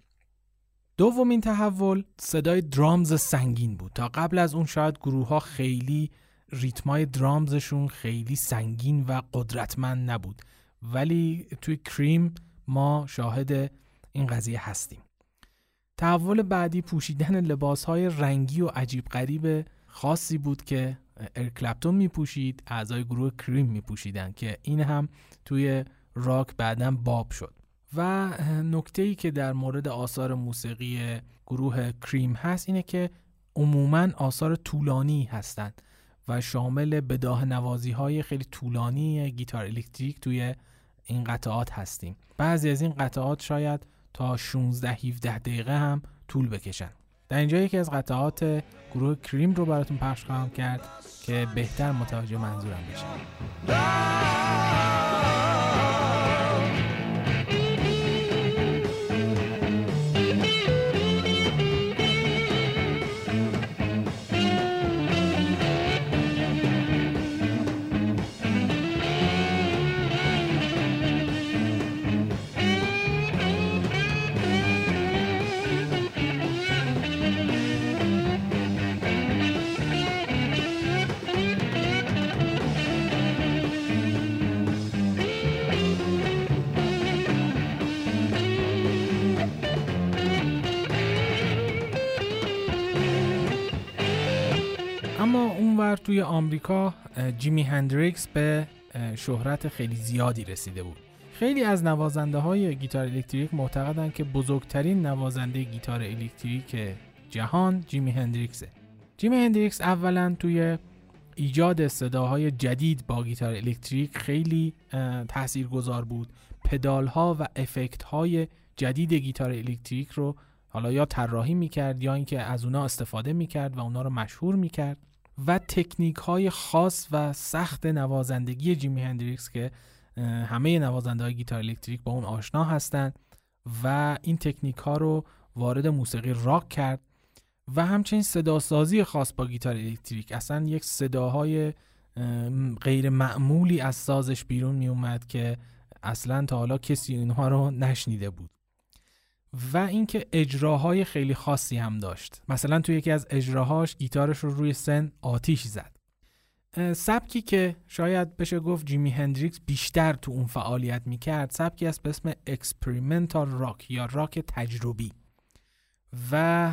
دومین تحول صدای درامز سنگین بود. تا قبل از اون شاید گروه ها خیلی ریتمای درامزشون خیلی سنگین و قدرتمند نبود. ولی توی کریم ما شاهد این قضیه هستیم. تحول بعدی پوشیدن لباس های رنگی و عجیب غریب خاصی بود که ارکلپتون می پوشید اعضای گروه کریم می پوشیدن که این هم توی راک بعدا باب شد. و نکته ای که در مورد آثار موسیقی گروه کریم هست اینه که عموما آثار طولانی هستند و شامل بداه نوازی های خیلی طولانی گیتار الکتریک توی این قطعات هستیم. بعضی از این قطعات شاید تا 16 17 دقیقه هم طول بکشن. در اینجا یکی از قطعات گروه کریم رو براتون پخش خواهم کرد که بهتر متوجه منظورم بشه. اونور توی آمریکا جیمی هندریکس به شهرت خیلی زیادی رسیده بود. خیلی از نوازنده های گیتار الکتریک معتقدند که بزرگترین نوازنده گیتار الکتریک جهان جیمی هندریکسه. جیمی هندریکس اولا توی ایجاد صداهای جدید با گیتار الکتریک خیلی تاثیرگذار بود. پدال ها و افکت های جدید گیتار الکتریک رو حالا یا طراحی می‌کرد یا اینکه از اونا استفاده می‌کرد و اونا رو مشهور می‌کرد. و تکنیک های خاص و سخت نوازندگی جیمی هندریکس که همه نوازنده های گیتار الکتریک با اون آشنا هستند و این تکنیک ها رو وارد موسیقی راک کرد و همچنین صداسازی خاص با گیتار الکتریک. اصلا یک صداهای غیر معمولی از سازش بیرون می اومد که اصلا تا حالا کسی اینها رو نشنیده بود. و اینکه اجراهای خیلی خاصی هم داشت. مثلا توی یکی از اجراهاش گیتارش رو روی سن آتیش زد. سبکی که شاید بشه گفت جیمی هندریکس بیشتر تو اون فعالیت می‌کرد سبکی است به اسم experimental rock یا راک تجربی. و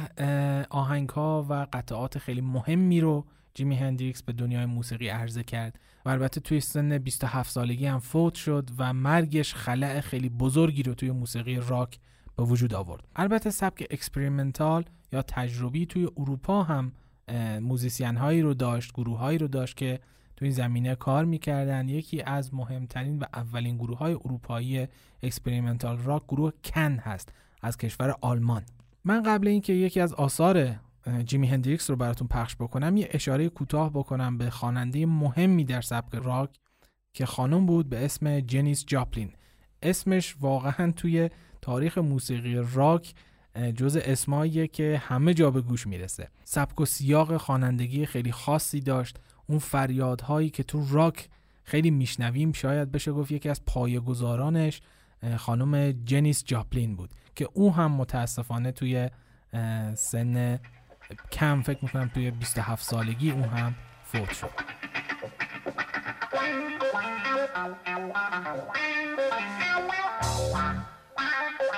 آهنگ ها و قطعات خیلی مهمی رو جیمی هندریکس به دنیای موسیقی عرضه کرد و البته توی سن 27 سالگی هم فوت شد و مرگش خلأ خیلی بزرگی رو توی موسیقی راک به وجود آورد. البته سبک experimental یا تجربی توی اروپا هم موزیسین هایی رو داشت گروه هایی رو داشت که تو این زمینه کار می‌کردن. یکی از مهمترین و اولین گروه های اروپایی experimental rock گروه کن هست از کشور آلمان. من قبل اینکه یکی از آثار جیمی هندریکس رو براتون پخش بکنم یه اشاره کوتاه بکنم به خواننده مهمی در سبک راک که خانم بود به اسم جنیس جاپلین. اسمش واقعا توی تاریخ موسیقی راک جز اسماییه که همه جا به گوش می‌رسه. سبک و سیاق خوانندگی خیلی خاصی داشت. اون فریادهایی که تو راک خیلی میشنویم شاید بشه گفت یکی از پایه‌گذارانش خانم جنیس جاپلین بود که او هم متاسفانه توی سن کم فکر می‌کنم توی 27 سالگی او هم فوت شد.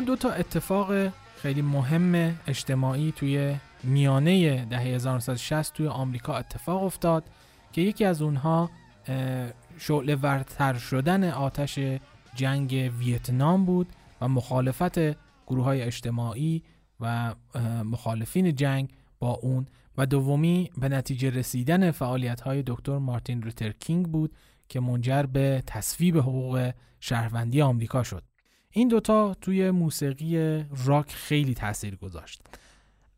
دو تا اتفاق خیلی مهم اجتماعی توی میانه دهه 1960 توی آمریکا اتفاق افتاد که یکی از اونها شعله ورتر شدن آتش جنگ ویتنام بود و مخالفت گروه های اجتماعی و مخالفین جنگ با اون و دومی به نتیجه رسیدن فعالیت های دکتر مارتین روتر کینگ بود که منجر به تصویب حقوق شهروندی آمریکا شد. این دوتا توی موسیقی راک خیلی تاثیر گذاشت.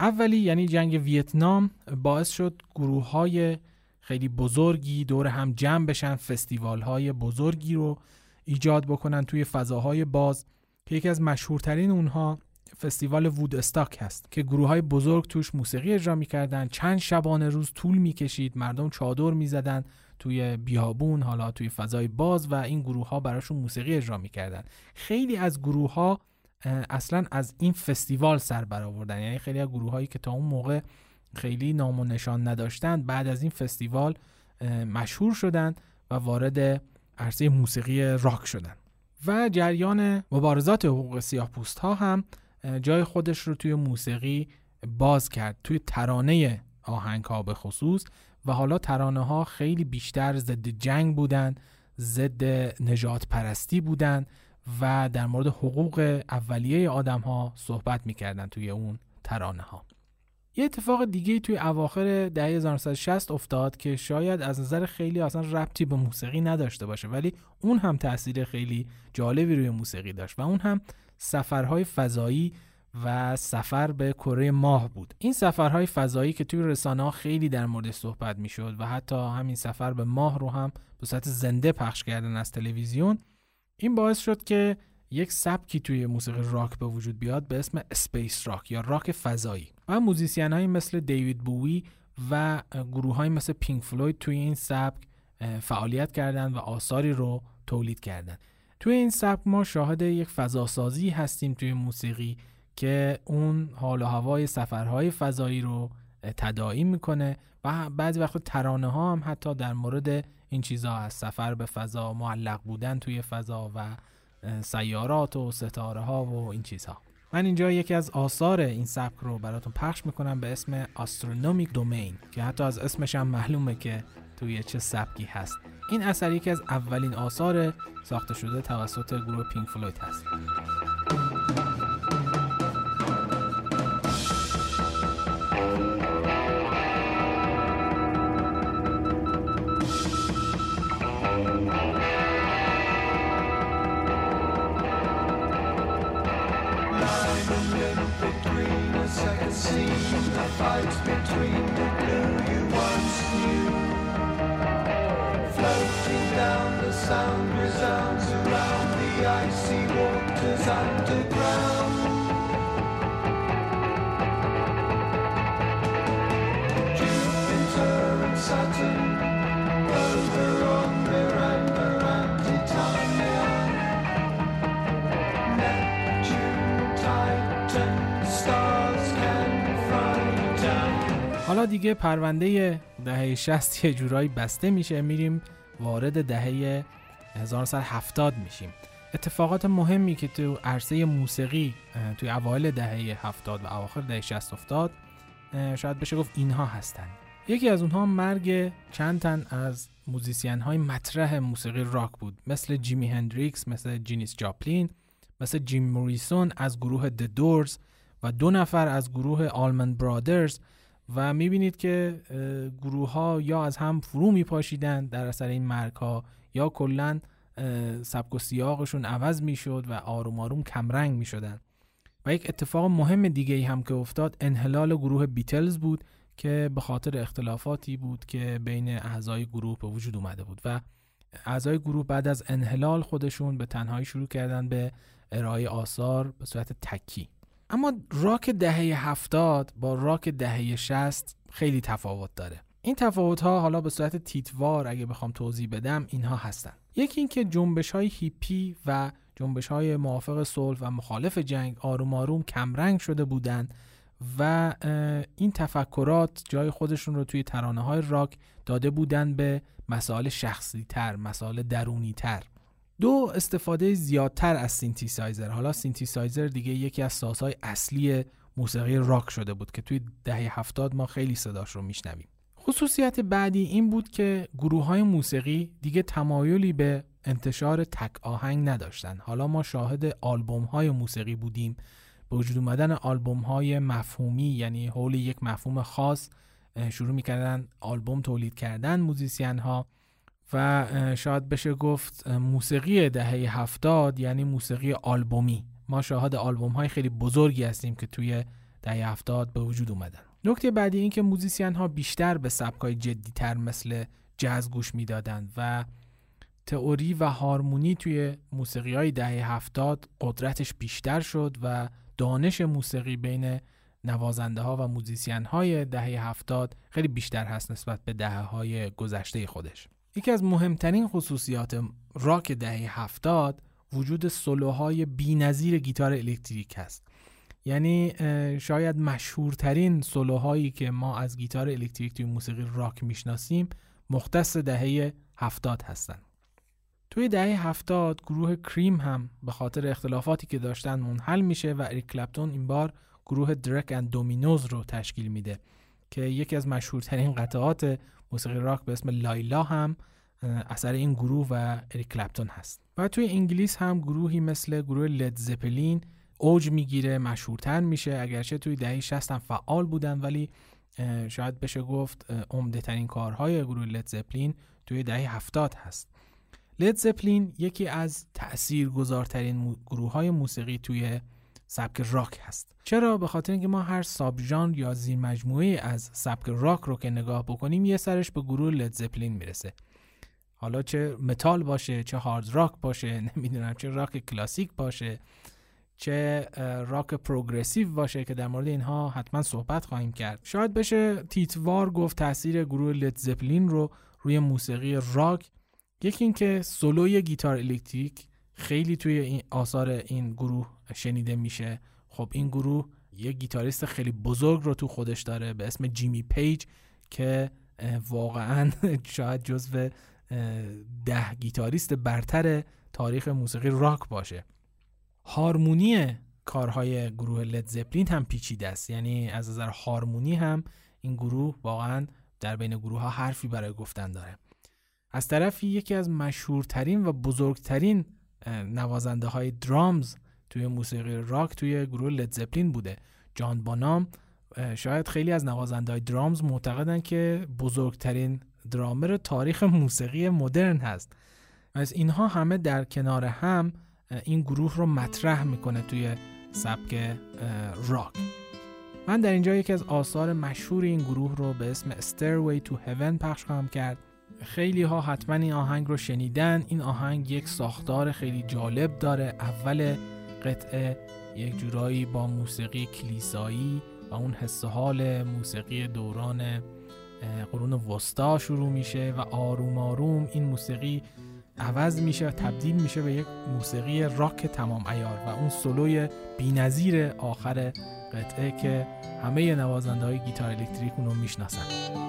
اولی یعنی جنگ ویتنام باعث شد گروه های خیلی بزرگی دور هم جمع بشن فستیوال های بزرگی رو ایجاد بکنن توی فضاهای باز. که یکی از مشهورترین اونها فستیوال وود استاک هست که گروه های بزرگ توش موسیقی اجرا می‌کردن. چند شبانه روز طول می‌کشید مردم چادر می‌زدن. توی بیابون حالا توی فضای باز و این گروه ها براشون موسیقی اجرا می‌کردن. خیلی از گروه ها اصلا از این فستیوال سر برآوردن. یعنی خیلی از گروه هایی که تا اون موقع خیلی نام و نشان نداشتند بعد از این فستیوال مشهور شدند و وارد عرصه موسیقی راک شدند و جریان مبارزات حقوق سیاه پوست ها هم جای خودش رو توی موسیقی باز کرد توی ترانه آهنگ ها به خصوص. و حالا ترانه ها خیلی بیشتر ضد جنگ بودن ضد نجات پرستی بودن و در مورد حقوق اولیه آدم ها صحبت می‌کردن توی اون ترانه ها یه اتفاق دیگه توی اواخر دهه 1960 افتاد که شاید از نظر خیلی اصلا ربطی به موسیقی نداشته باشه ولی اون هم تاثیر خیلی جالبی روی موسیقی داشت و اون هم سفرهای فضایی و سفر به کره ماه بود. این سفرهای فضایی که توی رسانه ها خیلی در مورد صحبت می‌شد و حتی همین سفر به ماه رو هم به صورت زنده پخش کردن از تلویزیون این باعث شد که یک سبکی توی موسیقی راک به وجود بیاد به اسم space rock یا راک فضایی. و موزیسین های مثل دیوید بووی و گروه های مثل پینک فلوید توی این سبک فعالیت کردند و آثاری رو تولید کردند. توی این سبک ما شاهد یک فضاسازی هستیم توی موسیقی که اون حال و هوای سفرهای فضایی رو تداعی می‌کنه و بعضی وقت ترانه ها هم حتی در مورد این چیزها از سفر به فضا معلق بودن توی فضا و سیارات و ستاره ها و این چیزها. من اینجا یکی از آثار این سبک رو براتون پخش می‌کنم به اسم آسترونومیک دومین که حتی از اسمش هم معلومه که توی چه سبکی هست. این اثر یکی از اولین آثار ساخته شده توسط گروه پینک فلوید هست. fight me. حالا دیگه پرونده دهه 60 یه جورایی بسته میشه میریم وارد دهه 1970 میشیم. اتفاقات مهمی که تو عرصه موسیقی توی اوایل دهه 70 و اواخر دهه 60 افتاد شاید بشه گفت اینها هستن. یکی از اونها مرگ چند تن از موزیسین های مطرح موسیقی راک بود. مثل جیمی هندریکس مثل جینیس جاپلین مثل جیم موریسون از گروه د دورز و دو نفر از گروه آلمن برادرز و می‌بینید که گروه ها یا از هم فرو میپاشیدن در اثر این مرگ ها یا کلا سبک و سیاقشون عوض می‌شد و آروم آروم کمرنگ می‌شدن. و یک اتفاق مهم دیگه ای هم که افتاد انحلال گروه بیتلز بود که به خاطر اختلافاتی بود که بین اعضای گروه به وجود اومده بود و اعضای گروه بعد از انحلال خودشون به تنهایی شروع کردن به ارائه آثار به صورت تکی. اما راک دهه هفتاد با راک دهه شست خیلی تفاوت داره. این تفاوت ها حالا به صورت تیتوار اگه بخوام توضیح بدم اینها هستن. یکی اینکه جنبش های هیپی و جنبش های موافق صلح و مخالف جنگ آروم آروم کمرنگ شده بودند و این تفکرات جای خودشون رو توی ترانه های راک داده بودن به مسائل شخصی تر مسائل درونی تر دو استفاده زیادتر از سینتیسایزر. حالا سینتیسایزر دیگه یکی از سازهای اصلی موسیقی راک شده بود که توی دهه هفتاد ما خیلی صداش رو میشنویم. خصوصیت بعدی این بود که گروه های موسیقی دیگه تمایلی به انتشار تک آهنگ نداشتن. حالا ما شاهد آلبوم های موسیقی بودیم. به وجود اومدن آلبوم های مفهومی یعنی حول یک مفهوم خاص شروع می‌کردن آلبوم تولید کردن موزیسین ها و شاید بشه گفت موسیقی دهه هفتاد یعنی موسیقی آلبومی. ما شاهد آلبوم های خیلی بزرگی هستیم که توی دهه هفتاد به وجود اومدن. نکته بعدی این که موزیسین ها بیشتر به سبکای جدیتر مثل جاز گوش می‌دادند و تئوری و هارمونی توی موسیقی های دهه هفتاد قدرتش بیشتر شد و دانش موسیقی بین نوازنده ها و موزیسین های دهه هفتاد خیلی بیشتر هست نسبت به دهه های گذشته خودش. یکی از مهمترین خصوصیات راک دهه هفتاد وجود سولوهای بینظیر گیتار الکتریک هست یعنی شاید مشهورترین سولوهایی که ما از گیتار الکتریک توی موسیقی راک می‌شناسیم مختص دهه هفتاد هستند. توی دهه هفتاد گروه کریم هم به خاطر اختلافاتی که داشتن منحل میشه و اریک کلپتون این بار گروه درک اند دومینوز رو تشکیل میده که یکی از مشهورترین قطعات موسیقی راک به اسم لایلا هم اثر این گروه و اریک کلپتون هست. و توی انگلیس هم گروهی مثل گروه لید زپلین اوج می‌گیره مشهورتر میشه. اگرچه توی دهه 60 هم فعال بودن ولی شاید بشه گفت عمده ترین کارهای گروه لید زپلین توی دهه 70 هست. لید زپلین یکی از تاثیرگذارترین گروه های موسیقی توی سبک راک هست. چرا؟ به خاطر اینکه ما هر ساب ژانر یا زیر مجموعه از سبک راک رو که نگاه بکنیم یه سرش به گروه لد زپلین می‌رسه. حالا چه متال باشه چه هارد راک باشه نمی‌دونم چه راک کلاسیک باشه چه راک پروگرسیو باشه که در مورد اینها حتما صحبت خواهیم کرد. شاید بشه تیتوار گفت تاثیر گروه لد زپلین رو روی موسیقی راک یکی اینکه سولوی گیتار الکتریک خیلی توی این آثار این گروه شنیده میشه. خب این گروه یه گیتاریست خیلی بزرگ رو تو خودش داره به اسم جیمی پیج که واقعا شاید جزو ده گیتاریست برتر تاریخ موسیقی راک باشه. هارمونی کارهای گروه لد زپلین هم پیچیده است. یعنی از نظر هارمونی هم این گروه واقعا در بین گروه ها حرفی برای گفتن داره. از طرفی یکی از مشهورترین و بزرگترین نوازنده های درامز توی موسیقی راک توی گروه لد زپلین بوده. جان بانام شاید خیلی از نوازنده های درامز معتقدن که بزرگترین درامر تاریخ موسیقی مدرن هست. از اینها همه در کنار هم این گروه رو مطرح می‌کنه توی سبک راک. من در اینجا یکی از آثار مشهور این گروه رو به اسم Stairway to Heaven پخش خواهم کرد. خیلی ها حتما این آهنگ رو شنیدن. این آهنگ یک ساختار خیلی جالب داره. اول قطعه یک جورایی با موسیقی کلیسایی و اون حس حال موسیقی دوران قرون وسطا شروع میشه و آروم آروم این موسیقی عوض میشه و تبدیل میشه به یک موسیقی راک تمام ایار و اون سولوی بینظیر آخر قطعه که همه نوازنده های گیتار الکتریک اونو می‌شناسن.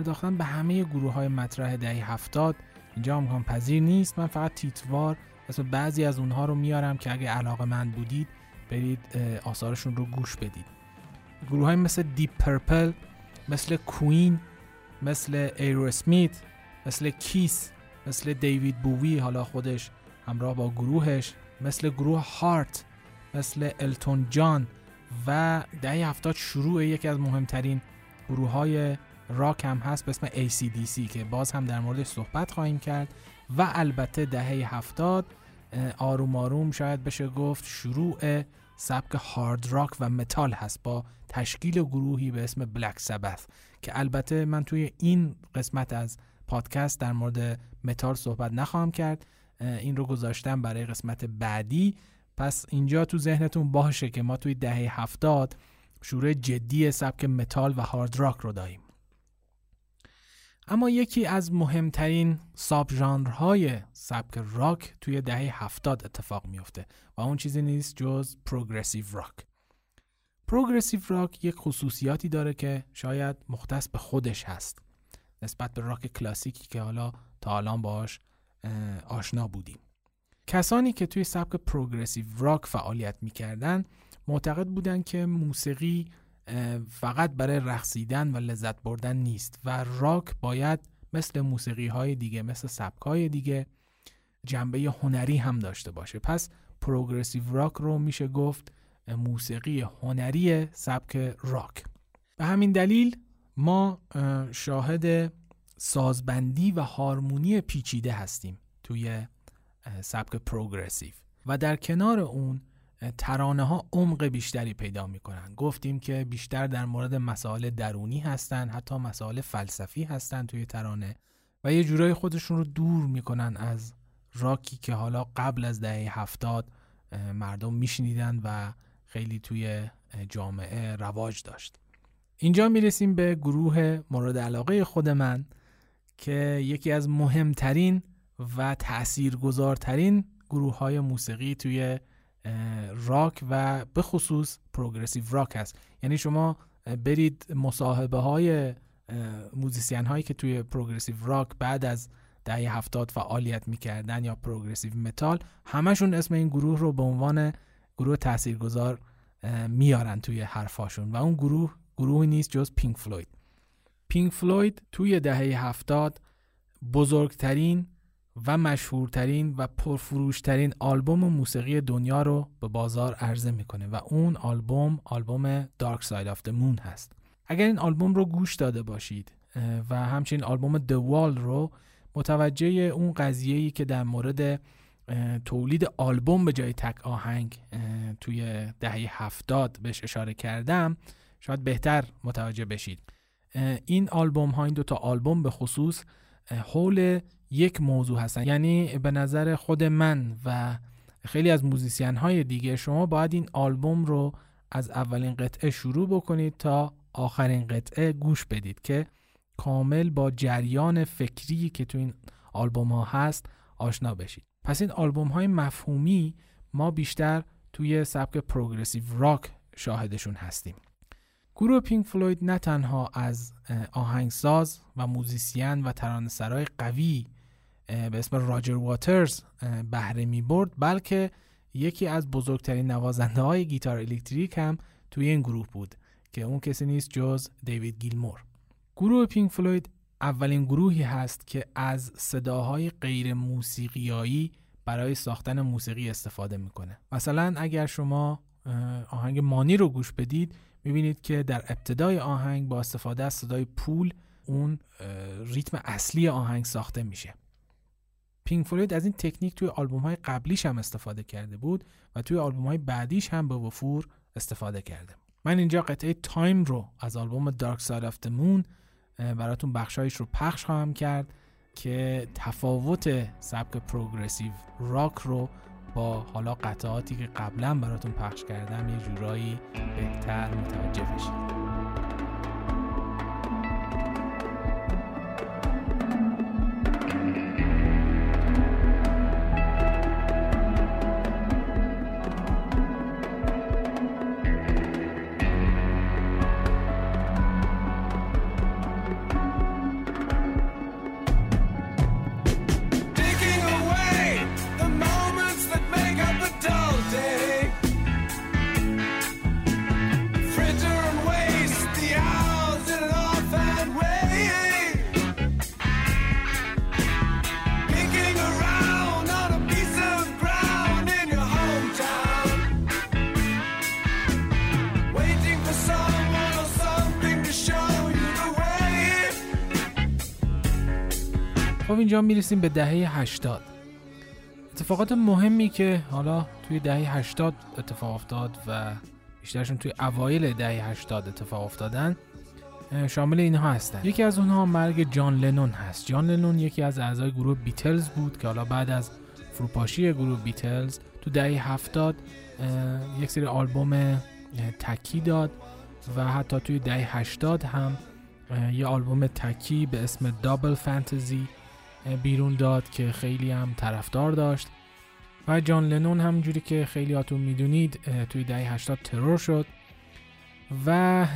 پرداختن به همه گروه های مطرح دهه هفتاد. اینجا امکان پذیر نیست. من فقط تیتوار اسم بعضی از اونها رو میارم که اگه علاقه‌مند بودید برید آثارشون رو گوش بدید. گروه های مثل دیپ پرپل مثل کوئین مثل ایرواسمیت مثل کیس مثل دیوید بووی حالا خودش همراه با گروهش مثل گروه هارت مثل التون جان و دهه هفتاد شروع یکی از مهمترین گروه های راک هم هست به اسم ACDC که باز هم در موردش صحبت خواهیم کرد و البته دهه هفتاد آروم آروم شاید بشه گفت شروع سبک هارد راک و متال هست با تشکیل گروهی به اسم بلک سبث که البته من توی این قسمت از پادکست در مورد متال صحبت نخواهم کرد این رو گذاشتم برای قسمت بعدی. پس اینجا تو ذهنتون باشه که ما توی دهه هفتاد شروع جدی سبک متال و هارد راک رو داریم. اما یکی از مهمترین ساب ژانرهای سبک راک توی دهه هفتاد اتفاق میفته و اون چیزی نیست جز پروگرسیو راک. پروگرسیو راک یک خصوصیاتی داره که شاید مختص به خودش هست نسبت به راک کلاسیکی که حالا تا الان باش آشنا بودیم. کسانی که توی سبک پروگرسیو راک فعالیت می‌کردن معتقد بودن که موسیقی فقط برای رقصیدن و لذت بردن نیست و راک باید مثل موسیقی های دیگه مثل سبک های دیگه جنبه هنری هم داشته باشه. پس پروگرسیو راک رو میشه گفت موسیقی هنری سبک راک. به همین دلیل ما شاهد سازبندی و هارمونی پیچیده هستیم توی سبک پروگرسیو و در کنار اون ترانه ها عمق بیشتری پیدا می‌کنن. گفتیم که بیشتر در مورد مسائل درونی هستن حتی مسائل فلسفی هستن توی ترانه و یه جورایی خودشون رو دور می‌کنن از راکی که حالا قبل از دهه هفتاد مردم میشنیدن و خیلی توی جامعه رواج داشت. اینجا می‌رسیم به گروه مورد علاقه خود من که یکی از مهمترین و تاثیرگذارترین گروه های موسیقی توی راک و به خصوص پروگرسیو راک هست. یعنی شما برید مصاحبه های موزیسین هایی که توی پروگرسیو راک بعد از دهه هفتاد فعالیت می‌کردن یا پروگرسیو متال همشون اسم این گروه رو به عنوان گروه تاثیرگذار میارن توی حرفاشون و اون گروه گروهی نیست جز پینک فلوید. پینک فلوید توی دهه هفتاد بزرگترین و مشهورترین و پرفروشترین آلبوم موسیقی دنیا رو به بازار عرضه می‌کنه و اون آلبوم آلبوم Dark Side of the Moon هست. اگر این آلبوم رو گوش داده باشید و همچنین آلبوم The Wall رو متوجه اون قضیه‌ای که در مورد تولید آلبوم به جای تک آهنگ توی دهه هفتاد بهش اشاره کردم شاید بهتر متوجه بشید. این آلبوم ها این دوتا آلبوم به خصوص حول یک موضوع هستن. یعنی به نظر خود من و خیلی از موزیسین های دیگه شما باید این آلبوم رو از اولین قطعه شروع بکنید تا آخرین قطعه گوش بدید که کامل با جریان فکری که تو این آلبوم ها هست آشنا بشید. پس این آلبوم های مفهومی ما بیشتر توی سبک پروگرسیو راک شاهدشون هستیم. گروه پینک فلوید نه تنها از آهنگساز و موزیسین و ترانه‌سرای قوی به اسم راجر واترز بهره می برد بلکه یکی از بزرگترین نوازنده های گیتار الکتریک هم توی این گروه بود که اون کسی نیست جز دیوید گیلمور. گروه پینک فلوید اولین گروهی هست که از صداهای غیر موسیقیایی برای ساختن موسیقی استفاده می‌کنه. مثلا اگر شما آهنگ Money رو گوش بدید می‌بینید که در ابتدای آهنگ با استفاده از صدای پول اون ریتم اصلی آهنگ ساخته میشه. پینک فلوید از این تکنیک توی آلبوم های قبلیش هم استفاده کرده بود و توی آلبوم های بعدیش هم به وفور استفاده کرده. من اینجا قطعه Time رو از آلبوم Dark Side of Moon براتون بخش‌هایش رو پخش خواهم کرد که تفاوت سبک پروگرسیو راک رو با حالا قطعاتی که قبلا براتون پخش کردم یه جورایی بهتر متوجه بشید. اینجا می‌رسیم به دهه 80 اتفاقات مهمی که حالا توی دهه 80 اتفاق افتاد و بیشترشون توی اوایل دهه 80 اتفاق افتادن شامل اینها هستن. یکی از اونها مرگ جان لنون هست. جان لنون یکی از اعضای گروه بیتلز بود که حالا بعد از فروپاشی گروه بیتلز تو دهه 70 یک سری آلبوم تکی داد و حتی توی دهه 80 هم یه آلبوم تکی به اسم دابل فانتزی بیرون داد که خیلی هم طرفدار داشت. و جان لنون همونجوری که خیلی هاتون می‌دونید توی دهه 80 ترور شد. و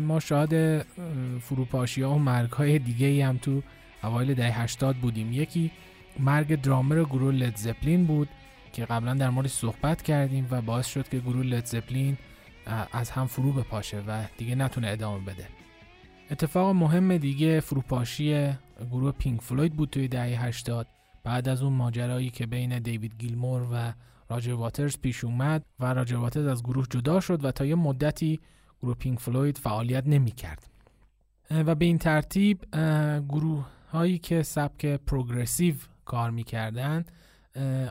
ما شاهد فروپاشی ها و مرگ های دیگه هم تو اوایل دهه 80 بودیم. یکی مرگ درامر گروه لد زپلین بود که قبلا در موردش صحبت کردیم و باعث شد که گروه لد زپلین از هم فرو بپاشه و دیگه نتونه ادامه بده. اتفاق مهم دیگه فروپاشی گروه پینک فلوید بود توی دهه 80 بعد از اون ماجرایی که بین دیوید گیلمور و راجر واترز پیش اومد و راجر واترز از گروه جدا شد و تا یه مدتی گروه پینک فلوید فعالیت نمی کرد. و به این ترتیب گروه هایی که سبک پروگرسیو کار می‌کردن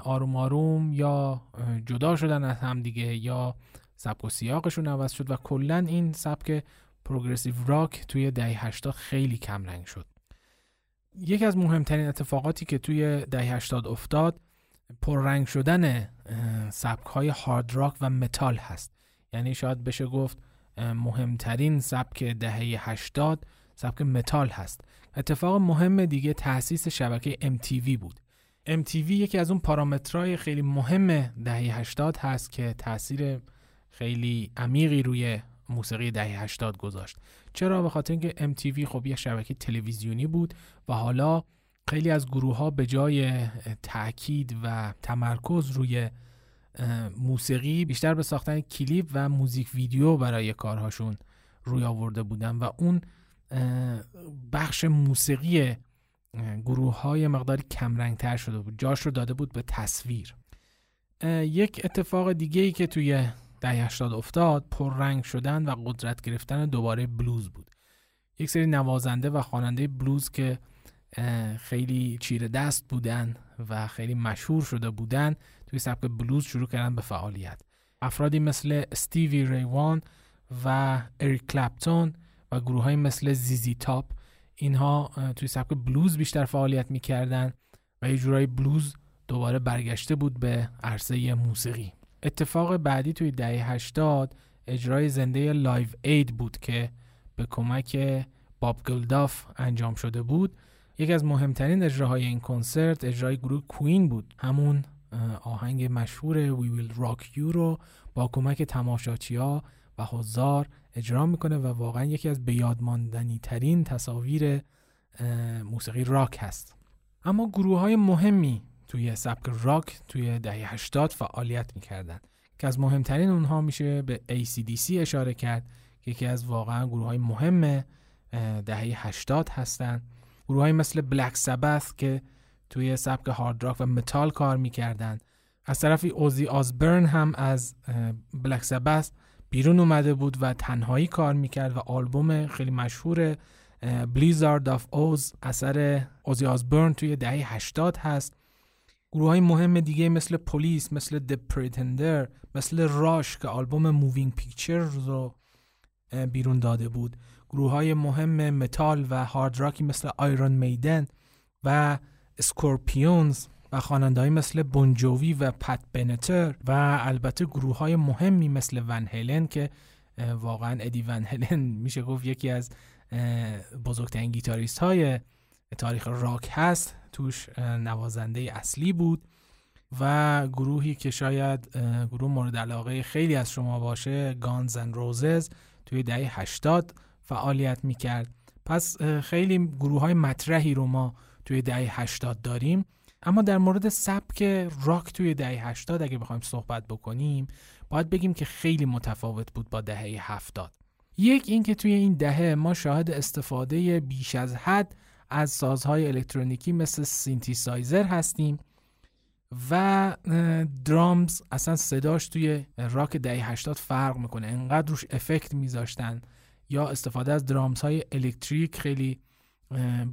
آروم آروم یا جدا شدن از هم دیگه یا سبک و سیاقشون عوض شد و کلا این سبک پروگرسیو راک توی دهه 80 خیلی کم رنگ شد. یکی از مهمترین اتفاقاتی که توی دهه 80 افتاد پررنگ شدن سبک های هارد راک و متال هست. یعنی شاید بشه گفت مهمترین سبک دهه 80 سبک متال هست. اتفاق مهم دیگه تأسیس شبکه MTV بود. MTV یکی از اون پارامترهای خیلی مهم دهه 80 هست که تاثیر خیلی عمیقی روی موسیقی دهه 80 گذاشت. چرا؟ به خاطر اینکه MTV خب یه شبکه تلویزیونی بود و حالا خیلی از گروه ها به جای تاکید و تمرکز روی موسیقی بیشتر به ساختن کلیپ و موزیک ویدیو برای کارهاشون روی آورده بودن و اون بخش موسیقی گروه های مقداری کمرنگ تر شده بود. جاش رو داده بود به تصویر. یک اتفاق دیگه ای که توی دهه 80 افتاد پررنگ شدن و قدرت گرفتن دوباره بلوز بود. یک سری نوازنده و خواننده بلوز که خیلی چیره دست بودن و خیلی مشهور شده بودن توی سبک بلوز شروع کردن به فعالیت. افرادی مثل استیوی ری وان و اریک کلپتون و گروه های مثل زیزی تاپ اینها توی سبک بلوز بیشتر فعالیت می‌کردن و یه جورای بلوز دوباره برگشته بود به عرصه موسیقی. اتفاق بعدی توی دهه 80 اجرای زنده Live Aid بود که به کمک باب گلدوف انجام شده بود. یکی از مهمترین اجراهای این کنسرت اجرای گروه کوئین بود. همون آهنگ مشهور وی ویل راک یو رو با کمک تماشاچی ها و هزار اجرا می‌کنه و واقعا یکی از بیادماندنی ترین تصاویر موسیقی راک هست. اما گروه های مهمی توی سبک راک توی دهه 80 فعالیت می‌کردن. که از مهمترین اونها میشه به ACDC اشاره کرد که یکی از واقعا گروه های مهم دهه 80 هستن. گروه های مثل بلک سبث که توی سبک هارد راک و متال کار می‌کردن. از طرفی اوزی آزبرن هم از بلک سبث بیرون اومده بود و تنهایی کار می‌کرد و آلبوم خیلی مشهور بلیزارد آف اوز اثر اوزی آزبرن توی دهه 80 هست. گروه های مهم دیگه مثل پلیس مثل د پریتندرز مثل راش که آلبوم مووینگ پیکچرز رو بیرون داده بود. گروه های مهم متال و هارد راکی مثل آیرون میدن و سکورپیونز و خواننده‌ای مثل بونجووی و پت بنتار و البته گروه های مهمی مثل ون هلن که واقعا ادی ون هلن میشه گفت یکی از بزرگترین گیتاریست های تاریخ راک هست. توش نوازنده اصلی بود و گروهی که شاید گروه مورد علاقه خیلی از شما باشه گانز اند روزز توی دهه 80 فعالیت می‌کرد. پس خیلی گروه های مطرحی رو ما توی دهه 80 داریم. اما در مورد سبک راک توی دهه 80 اگه بخوایم صحبت بکنیم باید بگیم که خیلی متفاوت بود با دهه 70 یک اینکه توی این دهه ما شاهد استفاده بیش از حد از سازهای الکترونیکی مثل سینتیسایزر هستیم و drums اصلا صداش توی راک دهه 80 فرق می‌کنه. انقدر روش افکت میذاشتن یا استفاده از drums های الکتریک خیلی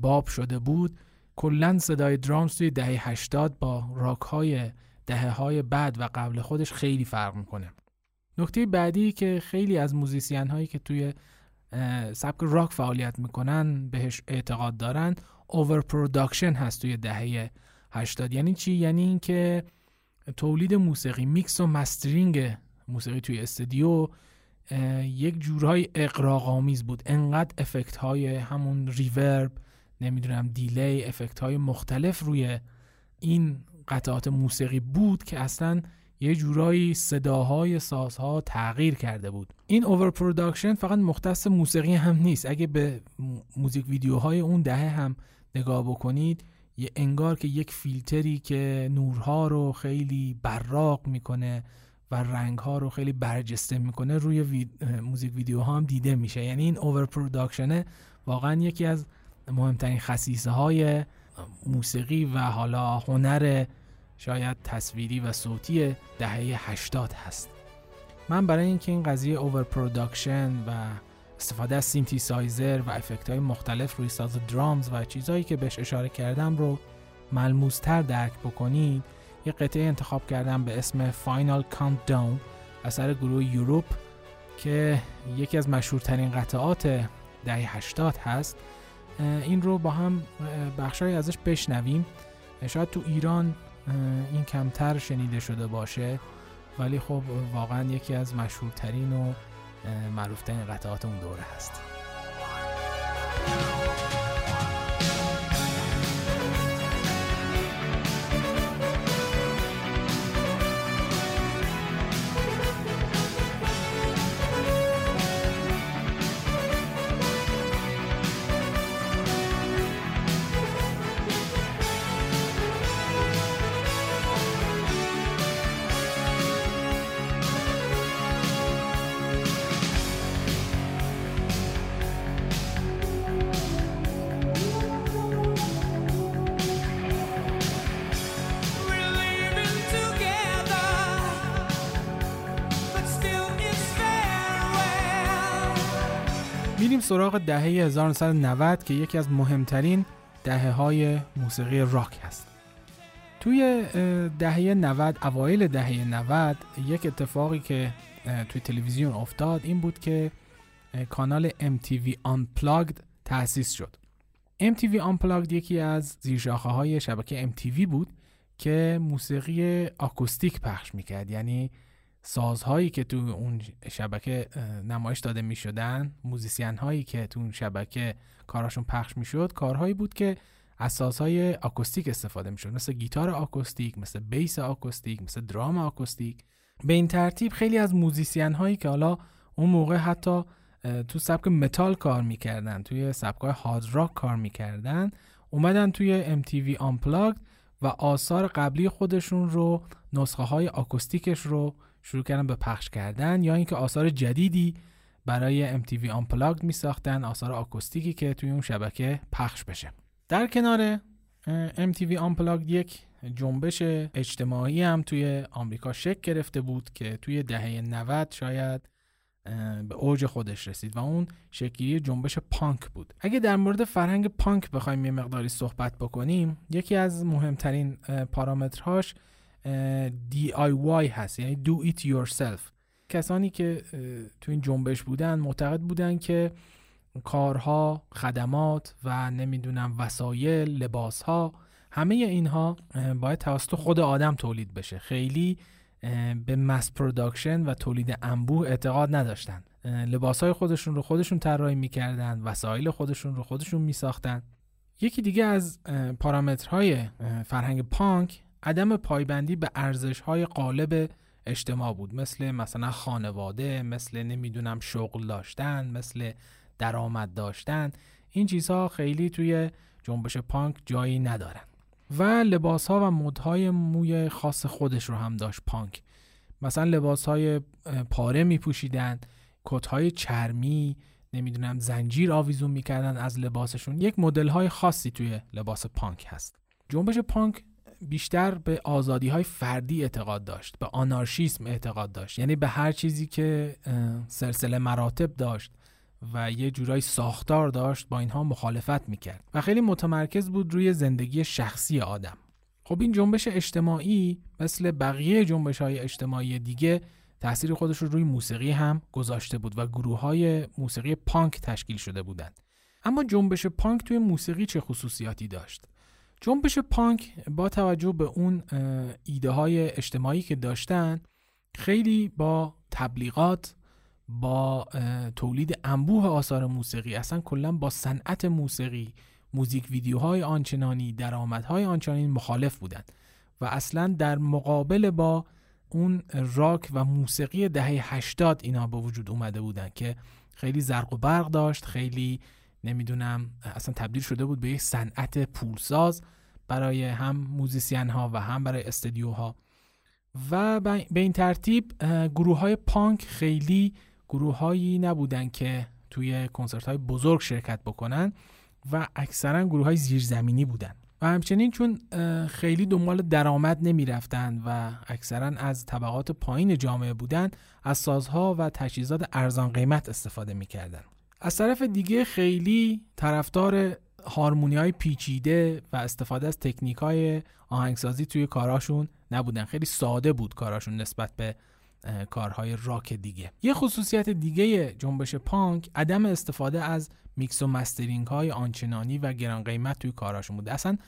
باب شده بود. کلا صدای drums توی دهه 80 با راک های دهه های بعد و قبل خودش خیلی فرق می‌کنه. نکته بعدی که خیلی از musician هایی که توی سبک راک فعالیت می‌کنن بهش اعتقاد دارن. over production هست توی دهه 80 یعنی چی؟ یعنی اینکه تولید موسیقی میکس و مسترینگ موسیقی توی استودیو یک جورهای اغراق‌آمیز بود. انقدر افکت های همون reverb نمی‌دونم delay افکت های مختلف روی این قطعات موسیقی بود که اصلا یه جورایی صداهای سازها تغییر کرده بود. این over production فقط مختص موسیقی هم نیست. اگه به موزیک ویدیوهای اون دهه هم نگاه بکنید یه انگار که یک فیلتری که نورها رو خیلی براق می‌کنه و رنگها رو خیلی برجسته می‌کنه روی موزیک ویدیو ها هم دیده میشه. یعنی این over production ه واقعا یکی از مهمترین خصیصه های موسیقی و حالا هنر شاید تصویری و صوتی دهه 80 هست. من برای اینکه این قضیه over production و استفاده از سینتی سایزر و افکت های مختلف روی ساز درامز و چیزهایی که بهش اشاره کردم رو ملموستر درک بکنید یه قطعه انتخاب کردم به اسم فاینال Countdown اثر گروه یوروپ که یکی از مشهورترین قطعات دهه 80 هست. این رو با هم بخشای ازش بشنویم. شاید تو ایران این کمتر شنیده شده باشه. ولی خب واقعا یکی از مشهورترین و معروفترین قطعات اون دوره هست. سراغ دهه 1990 که یکی از مهمترین دهه های موسیقی راک هست. توی دهه 90 اوایل دهه 90 یک اتفاقی که توی تلویزیون افتاد این بود که کانال MTV Unplugged تأسیس شد. MTV Unplugged یکی از زیرشاخه های شبکه MTV بود که موسیقی آکوستیک پخش می‌کرد. یعنی سازهایی که تو اون شبکه نمایش داده می شدن musician هایی که تو اون شبکه کاراشون پخش می شد کارهایی بود که از سازهای آکوستیک استفاده می شد مثل گیتار آکوستیک مثل بیس آکوستیک مثل درام آکوستیک. به این ترتیب خیلی از musician هایی که حالا اون موقع حتی تو سبک متال کار می‌کردن توی سبک های هارد راک کار می‌کردن اومدن توی MTV Unplugged و آثار قبلی خودشون رو نسخه های آکوستیکش رو شروع کردن به پخش کردن یا اینکه آثار جدیدی برای MTV Unplugged می ساختن آثار آکوستیکی که توی اون شبکه پخش بشه. در کنار MTV Unplugged یک جنبش اجتماعی هم توی آمریکا شکل گرفته بود که توی دهه 90 شاید به اوج خودش رسید و اون شکلی جنبش پانک بود. اگه در مورد فرهنگ پانک بخوایم یه مقداری صحبت بکنیم یکی از مهمترین پارامترهاش DIY هست یعنی do it yourself. کسانی که تو این جنبش بودن معتقد بودن که کارها خدمات و نمی‌دونم وسایل لباسها همه اینها باید توسط خود آدم تولید بشه. خیلی به mass production و تولید انبوه اعتقاد نداشتن. لباس های خودشون رو خودشون طراحی می‌کردن وسایل خودشون رو خودشون میساختن. یکی دیگه از پارامترهای فرهنگ پانک عدم پایبندی به ارزش های قالب اجتماع بود. مثل مثلا خانواده مثل نمی‌دونم شغل داشتن مثل درآمد داشتن. این چیزها خیلی توی جنبش پانک جایی ندارن. و لباس ها و مدهای موی خاص خودش رو هم داشت پانک. مثلا لباس های پاره می پوشیدن کت های چرمی نمی‌دونم زنجیر آویزون می‌کردن از لباسشون. یک مدل های خاصی توی لباس پانک هست. جنبش پانک بیشتر به آزادی های فردی اعتقاد داشت به آنارشیسم اعتقاد داشت. یعنی به هر چیزی که سلسله مراتب داشت و یه جورایی ساختار داشت با اینها مخالفت می‌کرد. و خیلی متمرکز بود روی زندگی شخصی آدم. خب این جنبش اجتماعی مثل بقیه جنبش های اجتماعی دیگه تاثیر خودش رو روی موسیقی هم گذاشته بود و گروه های موسیقی پانک تشکیل شده بودند. اما جنبش پانک توی موسیقی چه خصوصیاتی داشت؟ جنبش پانک با توجه به اون ایده های اجتماعی که داشتن خیلی با تبلیغات با تولید انبوه آثار موسیقی اصلا کلا با صنعت موسیقی موزیک ویدیوهای آنچنانی درآمدهای آنچنانی مخالف بودند و اصلا در مقابل با اون راک و موسیقی دهه 80 اینا به وجود اومده بودن که خیلی زرق و برق داشت خیلی نمی‌دونم اصلا تبدیل شده بود به یک صنعت پولساز برای هم موزیسین ها و هم برای استدیوها و به این ترتیب گروه های پانک خیلی گروههایی نبودن که توی کنسرت های بزرگ شرکت بکنن و اکثرا گروه های زیرزمینی بودن و همچنین چون خیلی دنبال درآمد نمی رفتن و اکثرا از طبقات پایین جامعه بودن از سازها و تجهیزات ارزان قیمت استفاده می کردن. از طرف دیگه خیلی طرفدار هارمونی های پیچیده و استفاده از تکنیک های آهنگسازی توی کاراشون نبودن. خیلی ساده بود کاراشون نسبت به کارهای راک دیگه. یه خصوصیت دیگه جنبش پانک عدم استفاده از میکس و مسترینگ های آنچنانی و گران قیمت توی کاراشون بود. اصلا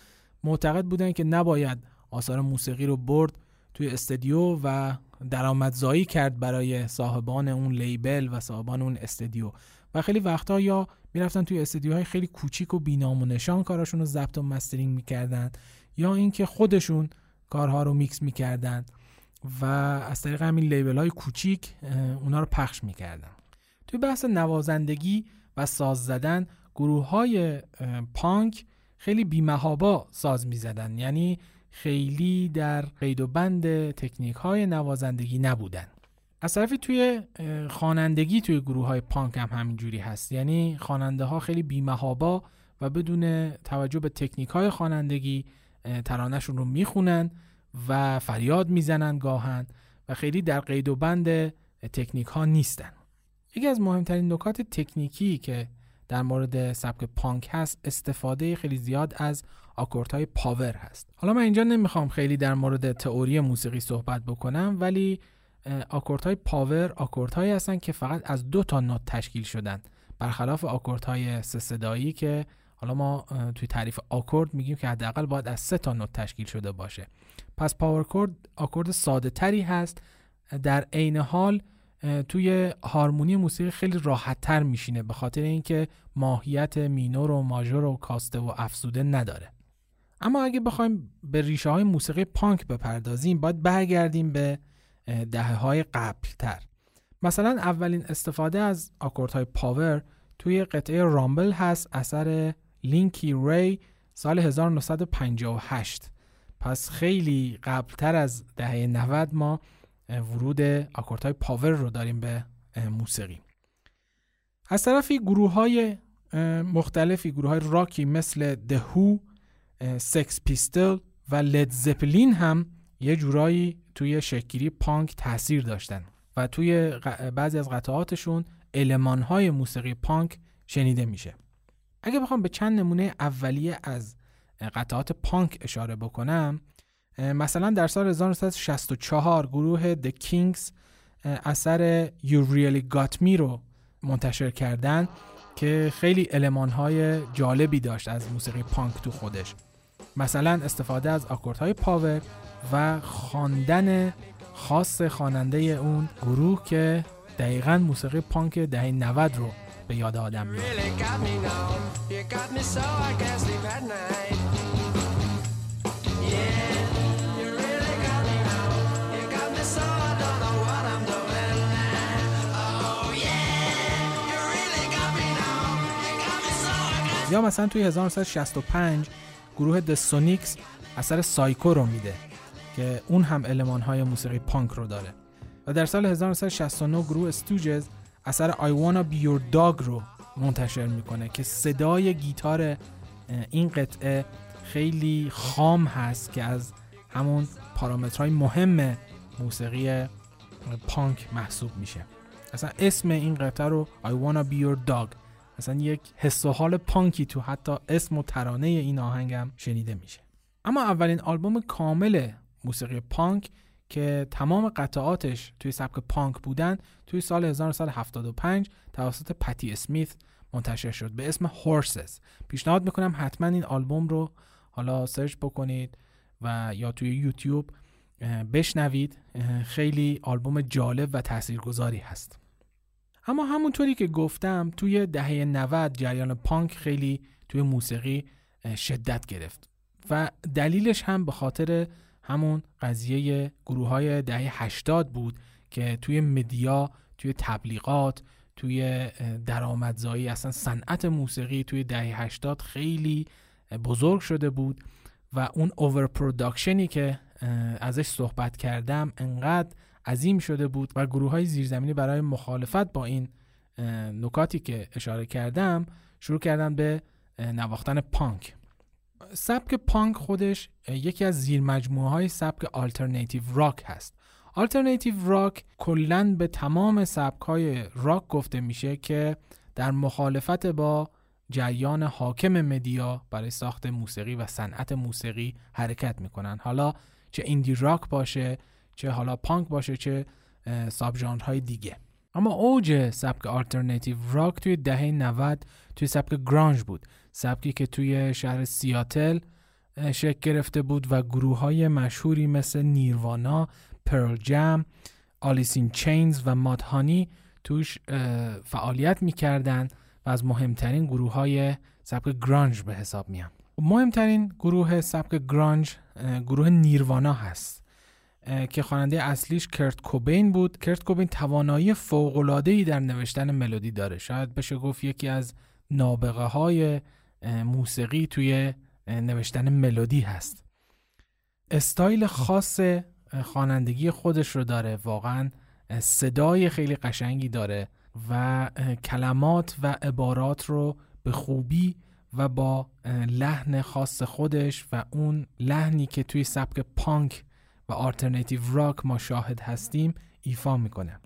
معتقد بودن که نباید آثار موسیقی رو برد توی استدیو و درآمدزایی کرد برای صاحبان اون label و صاحبان اون استدیو. و خیلی وقتا یا می‌رفتن توی استدیوهای خیلی کوچیک و بی‌نام و نشان کاراشون رو ضبط و مسترینگ می‌کردن یا اینکه خودشون کارها رو میکس می‌کردن و از طریق همین label های کوچیک اونا رو پخش می‌کردن. توی بحث نوازندگی و ساز زدن گروه های پانک خیلی بیمهابا ساز می‌زدن. یعنی خیلی در قید و بند تکنیک های نوازندگی نبودن. از طرفی توی خوانندگی توی گروه های پانک هم همینجوری هست. یعنی خواننده ها خیلی بیمهابا و بدون توجه به تکنیک های خوانندگی ترانهشون رو می‌خونن و فریاد می‌زنن گاهن و خیلی در قید و بند تکنیک ها نیستن. یکی از مهمترین نکات تکنیکی که در مورد سبک پانک هست استفاده خیلی زیاد از های پاور هست. حالا من اینجا نمی‌خوام خیلی در مورد تئوری موسیقی صحبت بکنم ولی های پاور هایی هستن که فقط از دو تا نوت تشکیل شدن. برخلاف های سه صدایی که حالا ما توی تعریف آکورد میگیم که حداقل باید از سه تا نت تشکیل شده باشه. پس power chord آکورد ساده تری هست. در عین حال توی هارمونی موسیقی خیلی راحت تر میشینه به خاطر اینکه ماهیت مینور و ماژور و کاسته و افزوده نداره. اما اگه بخوایم به ریشه های موسیقی پانک بپردازیم باید برگردیم به دهه های قبل تر مثلا اولین استفاده از های power توی قطعه رامبل هست اثر لینکی ری سال 1958 پس خیلی قبلتر از دهه 90 ما ورود های power رو داریم به موسیقی. از طرفی گروه های مختلفی گروه های راکی مثل د هو سکس پیستلز و لید زپلین هم یه جورایی توی شکل‌گیری پانک تاثیر داشتن و توی بعضی از قطعاتشون علمان های موسیقی پانک شنیده میشه. اگه بخوام به چند نمونه اولیه از قطعات پانک اشاره بکنم مثلا در سال 1964 گروه The Kings اثر You Really Got Me رو منتشر کردن که خیلی های جالبی داشت از موسیقی پانک تو خودش. مثلا استفاده از های پاور و خواندن خاص خواننده اون گروه که دقیقا موسیقی پانک دهه 90 رو به یاد آدم میاد یا مثلا توی 1965 گروه د سونیکس اثر سایکو رو میده که اون هم المان های موسیقی پانک رو داره. و در سال 1969 گروه استوجز اثر I Wanna Be Your Dog رو منتشر می‌کنه که صدای گیتار این قطعه خیلی خام هست که از همون پارامترهای مهم موسیقی پانک محسوب میشه. اصلا اسم این قطعه رو I Wanna Be Your Dog اصلا یک حس و حال پانکی تو حتی اسم و ترانه این آهنگم شنیده میشه. اما اولین آلبوم کامل موسیقی پانک که تمام قطعاتش توی سبک پانک بودن توی سال 1975 توسط پتی اسمیت منتشر شد به اسم هورسز پیشنهاد می‌کنم حتما این آلبوم رو حالا سرچ بکنید و یا توی یوتیوب بشنوید. خیلی آلبوم جالب و تاثیرگذاری هست. اما همونطوری که گفتم توی دهه 90 جریان پانک خیلی توی موسیقی شدت گرفت و دلیلش هم به خاطر همون قضیه گروه های دهه 80 بود که توی مدیا توی تبلیغات توی درآمدزایی اصلا صنعت موسیقی توی دهه 80 خیلی بزرگ شده بود و اون اوور که ازش صحبت کردم انقدر عظیم شده بود و گروه های زیرزمینی برای مخالفت با این نکاتی که اشاره کردم شروع کردن به نواختن پانک. سبک پانک خودش یکی از زیر مجموعه های سبک آلترناتیو راک هست. آلترناتیو راک کلا به تمام سبک های راک گفته میشه که در مخالفت با جریان حاکم مدیا برای ساخت موسیقی و صنعت موسیقی حرکت می‌کنن. حالا چه ایندی راک باشه چه حالا پانک باشه چه ساب های دیگه. اما اوج سبک آلترناتیو راک توی دهه 90 توی سبک گرانج بود. سبکی که توی شهر سیاتل شکل گرفته بود و گروه های مشهوری مثل نیروانا، پرل جم، آلیسین چینز و مادهانی توش فعالیت می‌کردن و از مهمترین گروه های سبک گرانج به حساب میان مهمترین گروه سبک گرانج گروه نیروانا هست. که خواننده اصلیش کرت کوبین بود. کرت کوبین توانایی ای در نوشتن ملودی داره. شاید بشه گفت یکی از نابغه های موسیقی توی نوشتن ملودی هست. استایل خاص خوانندگی خودش رو داره. واقعا صدای خیلی قشنگی داره و کلمات و عبارات رو به خوبی و با لحن خاص خودش و اون لحنی که توی سبک پانک و آلترناتیو راک ما شاهد هستیم ایفا می‌کنه.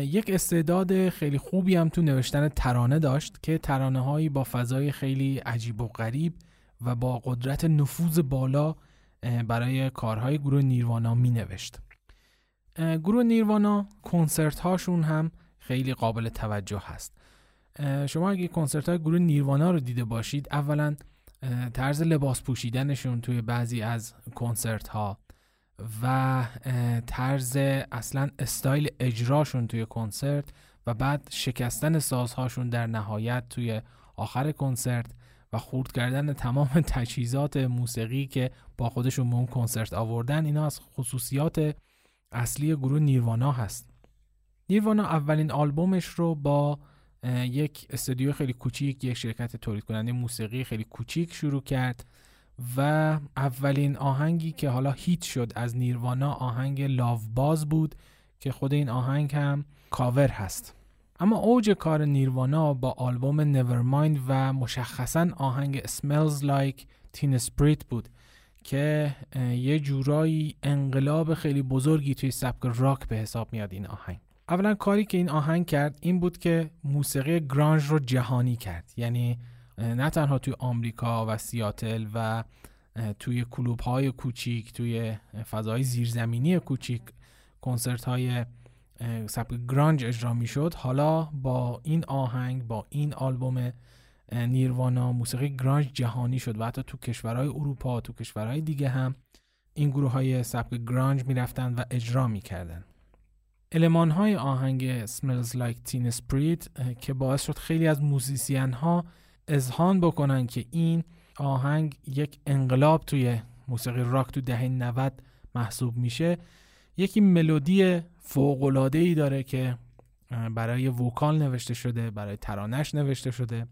یک استعداد خیلی خوبی هم تو نوشتن ترانه داشت که ترانه هایی با فضای خیلی عجیب و غریب و با قدرت نفوذ بالا برای کارهای گروه نیروانا می نوشت گروه نیروانا کنسرت هاشون هم خیلی قابل توجه هست. شما اگه کنسرت های گروه نیروانا رو دیده باشید اولا طرز لباس پوشیدنشون توی بعضی از کنسرت ها و طرز اصلا استایل اجراشون توی کنسرت و بعد شکستن سازهاشون در نهایت توی آخر کنسرت و خورد کردن تمام تجهیزات موسیقی که با خودشون به اون کنسرت آوردن اینا از خصوصیات اصلی گروه نیروانا هست. نیروانا اولین آلبومش رو با یک استودیو خیلی کوچیک یک شرکت تولید کننده موسیقی خیلی کوچیک شروع کرد. و اولین آهنگی که حالا هیت شد از نیروانا آهنگ لاو باز بود که خود این آهنگ هم کاور هست. اما اوج کار نیروانا با آلبوم Nevermind و مشخصا آهنگ Smells Like Teen Spirit بود که یه جورایی انقلاب خیلی بزرگی توی سبک راک به حساب میاد این آهنگ. اولا کاری که این آهنگ کرد این بود که موسیقی گرانج رو جهانی کرد. یعنی نه تنها توی آمریکا و سیاتل و توی کلوب های کوچیک توی فضای زیرزمینی کوچیک کنسرت های سبک گرانج اجرا می شد حالا با این آهنگ با این آلبوم نیروانا موسیقی گرانج جهانی شد و حتی تو کشورهای اروپا تو کشورهای دیگه هم این گروه های سبک گرانج می رفتن و اجرا می کردن علمان های آهنگ Smells Like Teen Spirit که باعث شد خیلی از موزیسین ها اذهان بکنن که این آهنگ یک انقلاب توی موسیقی راک تو دهه 90 محسوب میشه. یکی ملودی فوق ای داره که برای وکال نوشته شده برای ترانش نوشته شده.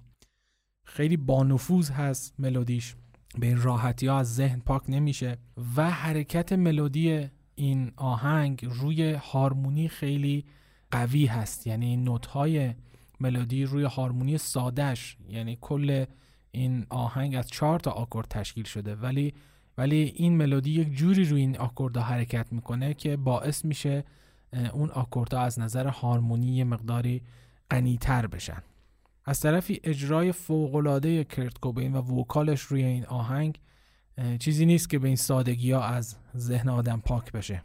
خیلی بانفوذ هست ملودیش. به این راحتی ها از ذهن پاک نمیشه. و حرکت ملودی این آهنگ روی هارمونی خیلی قوی هست. یعنی نوت های ملودی روی هارمونی سادش یعنی کل این آهنگ از چهار تا آکورد تشکیل شده. ولی ولی این ملودی یک جوری روی این آکوردها حرکت می‌کنه که باعث میشه اون آکوردها از نظر هارمونی یه مقداری غنیتر بشن. از طرفی اجرای فوقالعاده کرت کوبین و وکالش روی این آهنگ چیزی نیست که به این سادگی ها از ذهن آدم پاک بشه.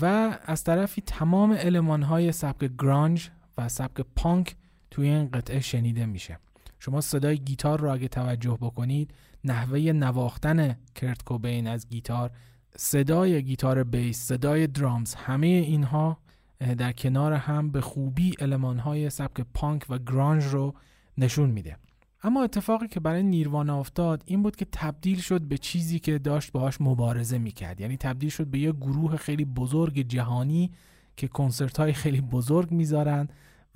و از طرفی تمام علمان های سبک گرانج و سبک پانک توی این قطعه شنیده میشه. شما صدای گیتار رو اگه توجه بکنید نحوه نواختن کرت کوبین از گیتار صدای گیتار بیس صدای درامز همه اینها در کنار هم به خوبی های سبک پانک و گرانج رو نشون میده. اما اتفاقی که برای نیروانا افتاد این بود که تبدیل شد به چیزی که داشت باهاش مبارزه می‌کرد. یعنی تبدیل شد به یه گروه خیلی بزرگ جهانی که کنسرت های خیلی بزرگ می‌ذارن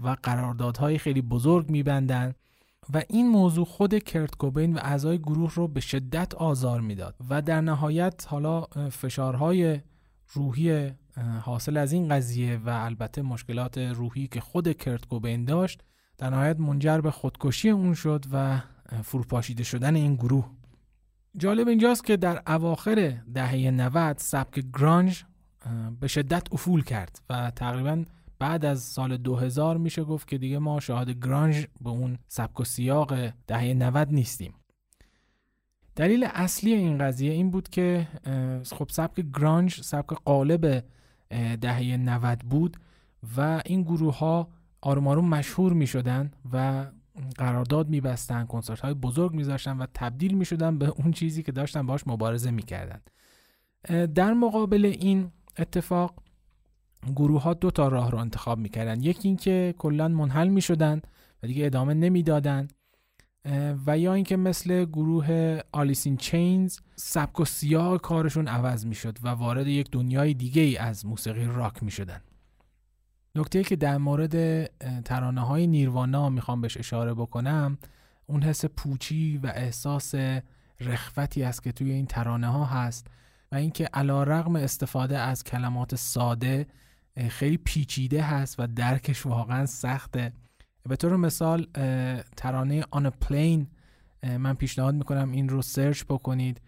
و قراردادهای خیلی بزرگ میبندن و این موضوع خود کرت کوبین و اعضای گروه رو به شدت آزار می‌داد و در نهایت حالا فشارهای روحی حاصل از این قضیه و البته مشکلات روحی که خود کرت کوبین داشت در نهایت منجر به خودکشی اون شد و فروپاشیده شدن این گروه. جالب اینجاست که در اواخر دهه 90 سبک گرانج به شدت افول کرد و تقریبا بعد از سال 2000 میشه گفت که دیگه ما شاهد گرانج به اون سبک و سیاق دهه 90 نیستیم دلیل اصلی این قضیه این بود که خب سبک گرانج سبک قالب دهه 90 بود و این گروه ها آروم آروم مشهور می شدن و قرارداد می بستن کنسرت های بزرگ می و تبدیل می شدن به اون چیزی که داشتن باش مبارزه می کردن. در مقابل این اتفاق گروه ها دو تا راه رو انتخاب می کردن. یکی اینکه کلا منحل می شدن و دیگه ادامه نمی‌دادن و یا اینکه مثل گروه آلیسین چینز سبک و سیاه کارشون عوض می شد و وارد یک دنیای دیگه ای از موسیقی راک می شدن. نکته که در مورد ترانه های نیروانا می‌خوام بهش اشاره بکنم اون حس پوچی و احساس رخوتی است که توی این ترانه ها هست و اینکه علا رغم استفاده از کلمات ساده خیلی پیچیده هست و درکش واقعا سخته. به طور مثال ترانه آن پلین من پیشنهاد می‌کنم این رو سرچ بکنید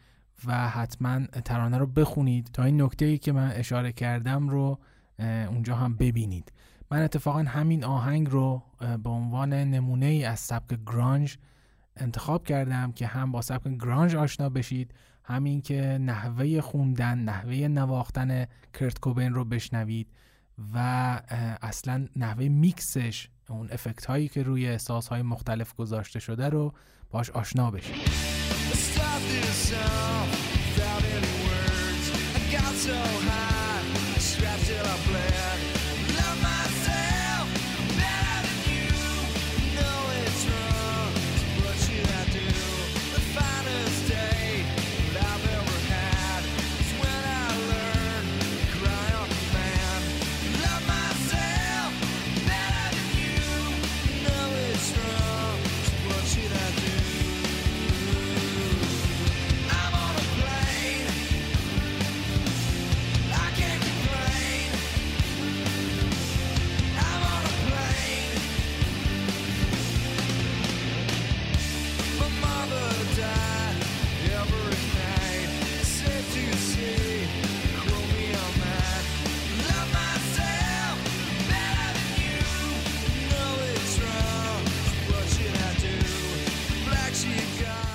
و حتما ترانه رو بخونید تا این نکته ای که من اشاره کردم رو اونجا هم ببینید. من اتفاقا همین آهنگ رو به عنوان نمونه ای از سبک گرانج انتخاب کردم که هم با سبک گرانج آشنا بشید همین که نحوه خوندن نحوه نواختن کرت کوبین رو بشنوید. و اصلا نحوه میکسش اون افکت هایی که روی احساس های مختلف گذاشته شده رو باش آشنا بشید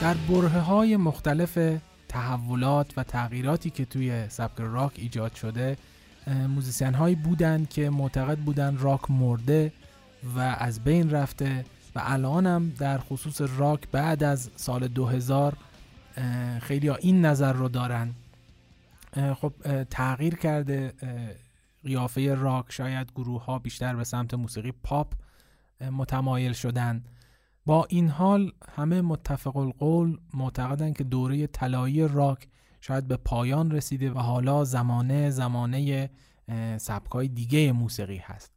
در برهه های مختلف تحولات و تغییراتی که توی سبک راک ایجاد شده موزیسین هایی بودن که معتقد بودن راک مرده و از بین رفته و الان هم در خصوص راک بعد از سال 2000 خیلی ها این نظر رو دارن. خب تغییر کرده قیافه راک شاید گروه ها بیشتر به سمت موسیقی پاپ متمایل شدن. با این حال همه متفق القول معتقدند که دوره طلایی راک شاید به پایان رسیده و حالا زمانه زمانه سبکای دیگه موسیقی هست.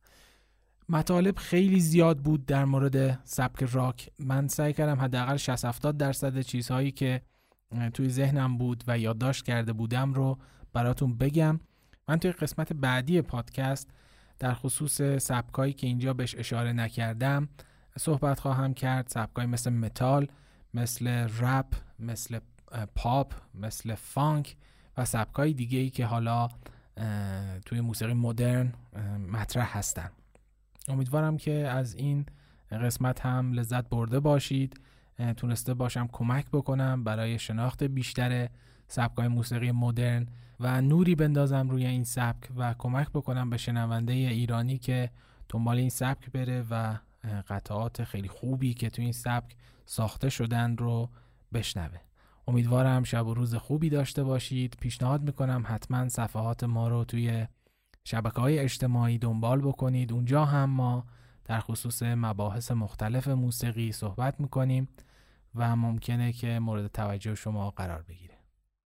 مطالب خیلی زیاد بود در مورد سبک راک. من سعی کردم حداقل 60 70 درصد چیزهایی که توی ذهنم بود و یادداشت کرده بودم رو براتون بگم. من توی قسمت بعدی پادکست در خصوص سبکایی که اینجا بهش اشاره نکردم صحبت خواهم کرد. سبکای مثل متال مثل رپ مثل پاپ مثل فانک و سبکای دیگه ای که حالا توی موسیقی مدرن مطرح هستن. امیدوارم که از این قسمت هم لذت برده باشید. تونسته باشم کمک بکنم برای شناخت بیشتر سبکای موسیقی مدرن و نوری بندازم روی این سبک و کمک بکنم به شنونده ایرانی که دنبال این سبک بره و قطعات خیلی خوبی که تو این سبک ساخته شدن رو بشنوه. امیدوارم شب و روز خوبی داشته باشید. پیشنهاد می‌کنم حتما صفحات ما رو توی شبکه های اجتماعی دنبال بکنید. اونجا هم ما در خصوص مباحث مختلف موسیقی صحبت می‌کنیم و ممکنه که مورد توجه شما قرار بگیره